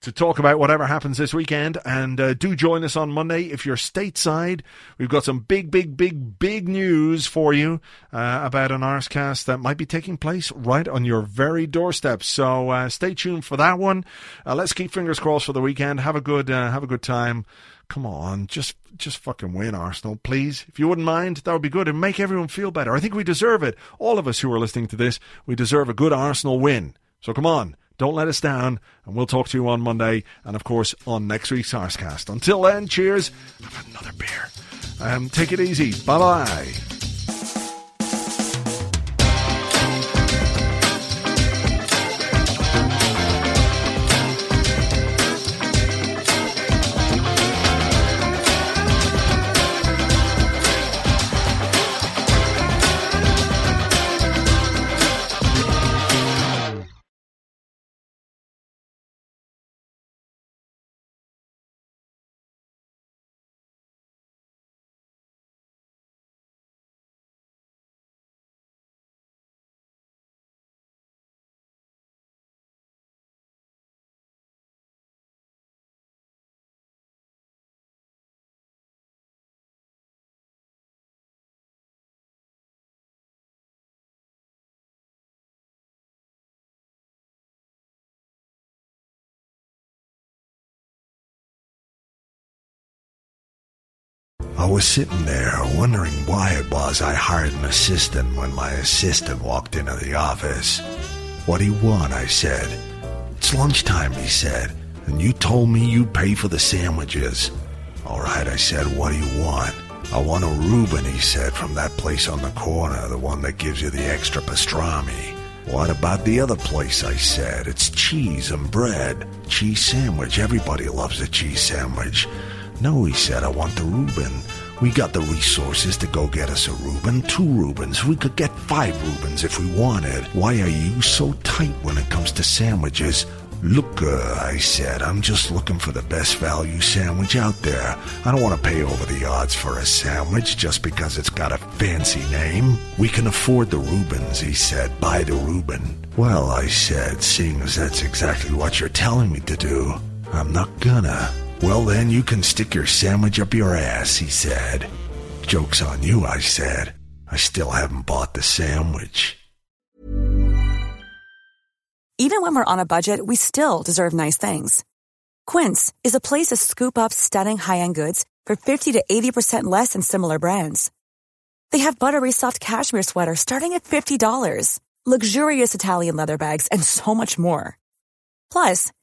to talk about whatever happens this weekend. And uh, do join us on Monday if you're stateside. We've got some big, big, big, big news for you uh, about an Arscast that might be taking place right on your very doorstep. So uh, stay tuned for that one. Uh, let's keep fingers crossed for the weekend. Have a good, uh, have a good time. Come on, just just fucking win, Arsenal, please. If you wouldn't mind, that would be good and make everyone feel better. I think we deserve it. All of us who are listening to this, we deserve a good Arsenal win. So come on, don't let us down, and we'll talk to you on Monday and, of course, on next week's Arscast. Until then, cheers. Had another beer. Um, take it easy. Bye bye. I was sitting there wondering why it was I hired an assistant when my assistant walked into the office. What do you want? I said. It's lunchtime, he said, and you told me you'd pay for the sandwiches. All right, I said, what do you want? I want a Reuben, he said, from that place on the corner, the one that gives you the extra pastrami. What about the other place? I said. It's cheese and bread. Cheese sandwich. Everybody loves a cheese sandwich. No, he said, I want the Reuben. We got the resources to go get us a Reuben, two Reubens. We could get five Reubens if we wanted. Why are you so tight when it comes to sandwiches? Look, uh, I said, I'm just looking for the best value sandwich out there. I don't want to pay over the odds for a sandwich just because it's got a fancy name. We can afford the Reubens, he said. Buy the Reuben. Well, I said, seeing as that's exactly what you're telling me to do, I'm not gonna. Well, then you can stick your sandwich up your ass, he said. Joke's on you, I said. I still haven't bought the sandwich. Even when we're on a budget, we still deserve nice things. Quince is a place to scoop up stunning high-end goods for 50 to 80% less than similar brands. They have buttery soft cashmere sweaters starting at $50, luxurious Italian leather bags, and so much more. Plus,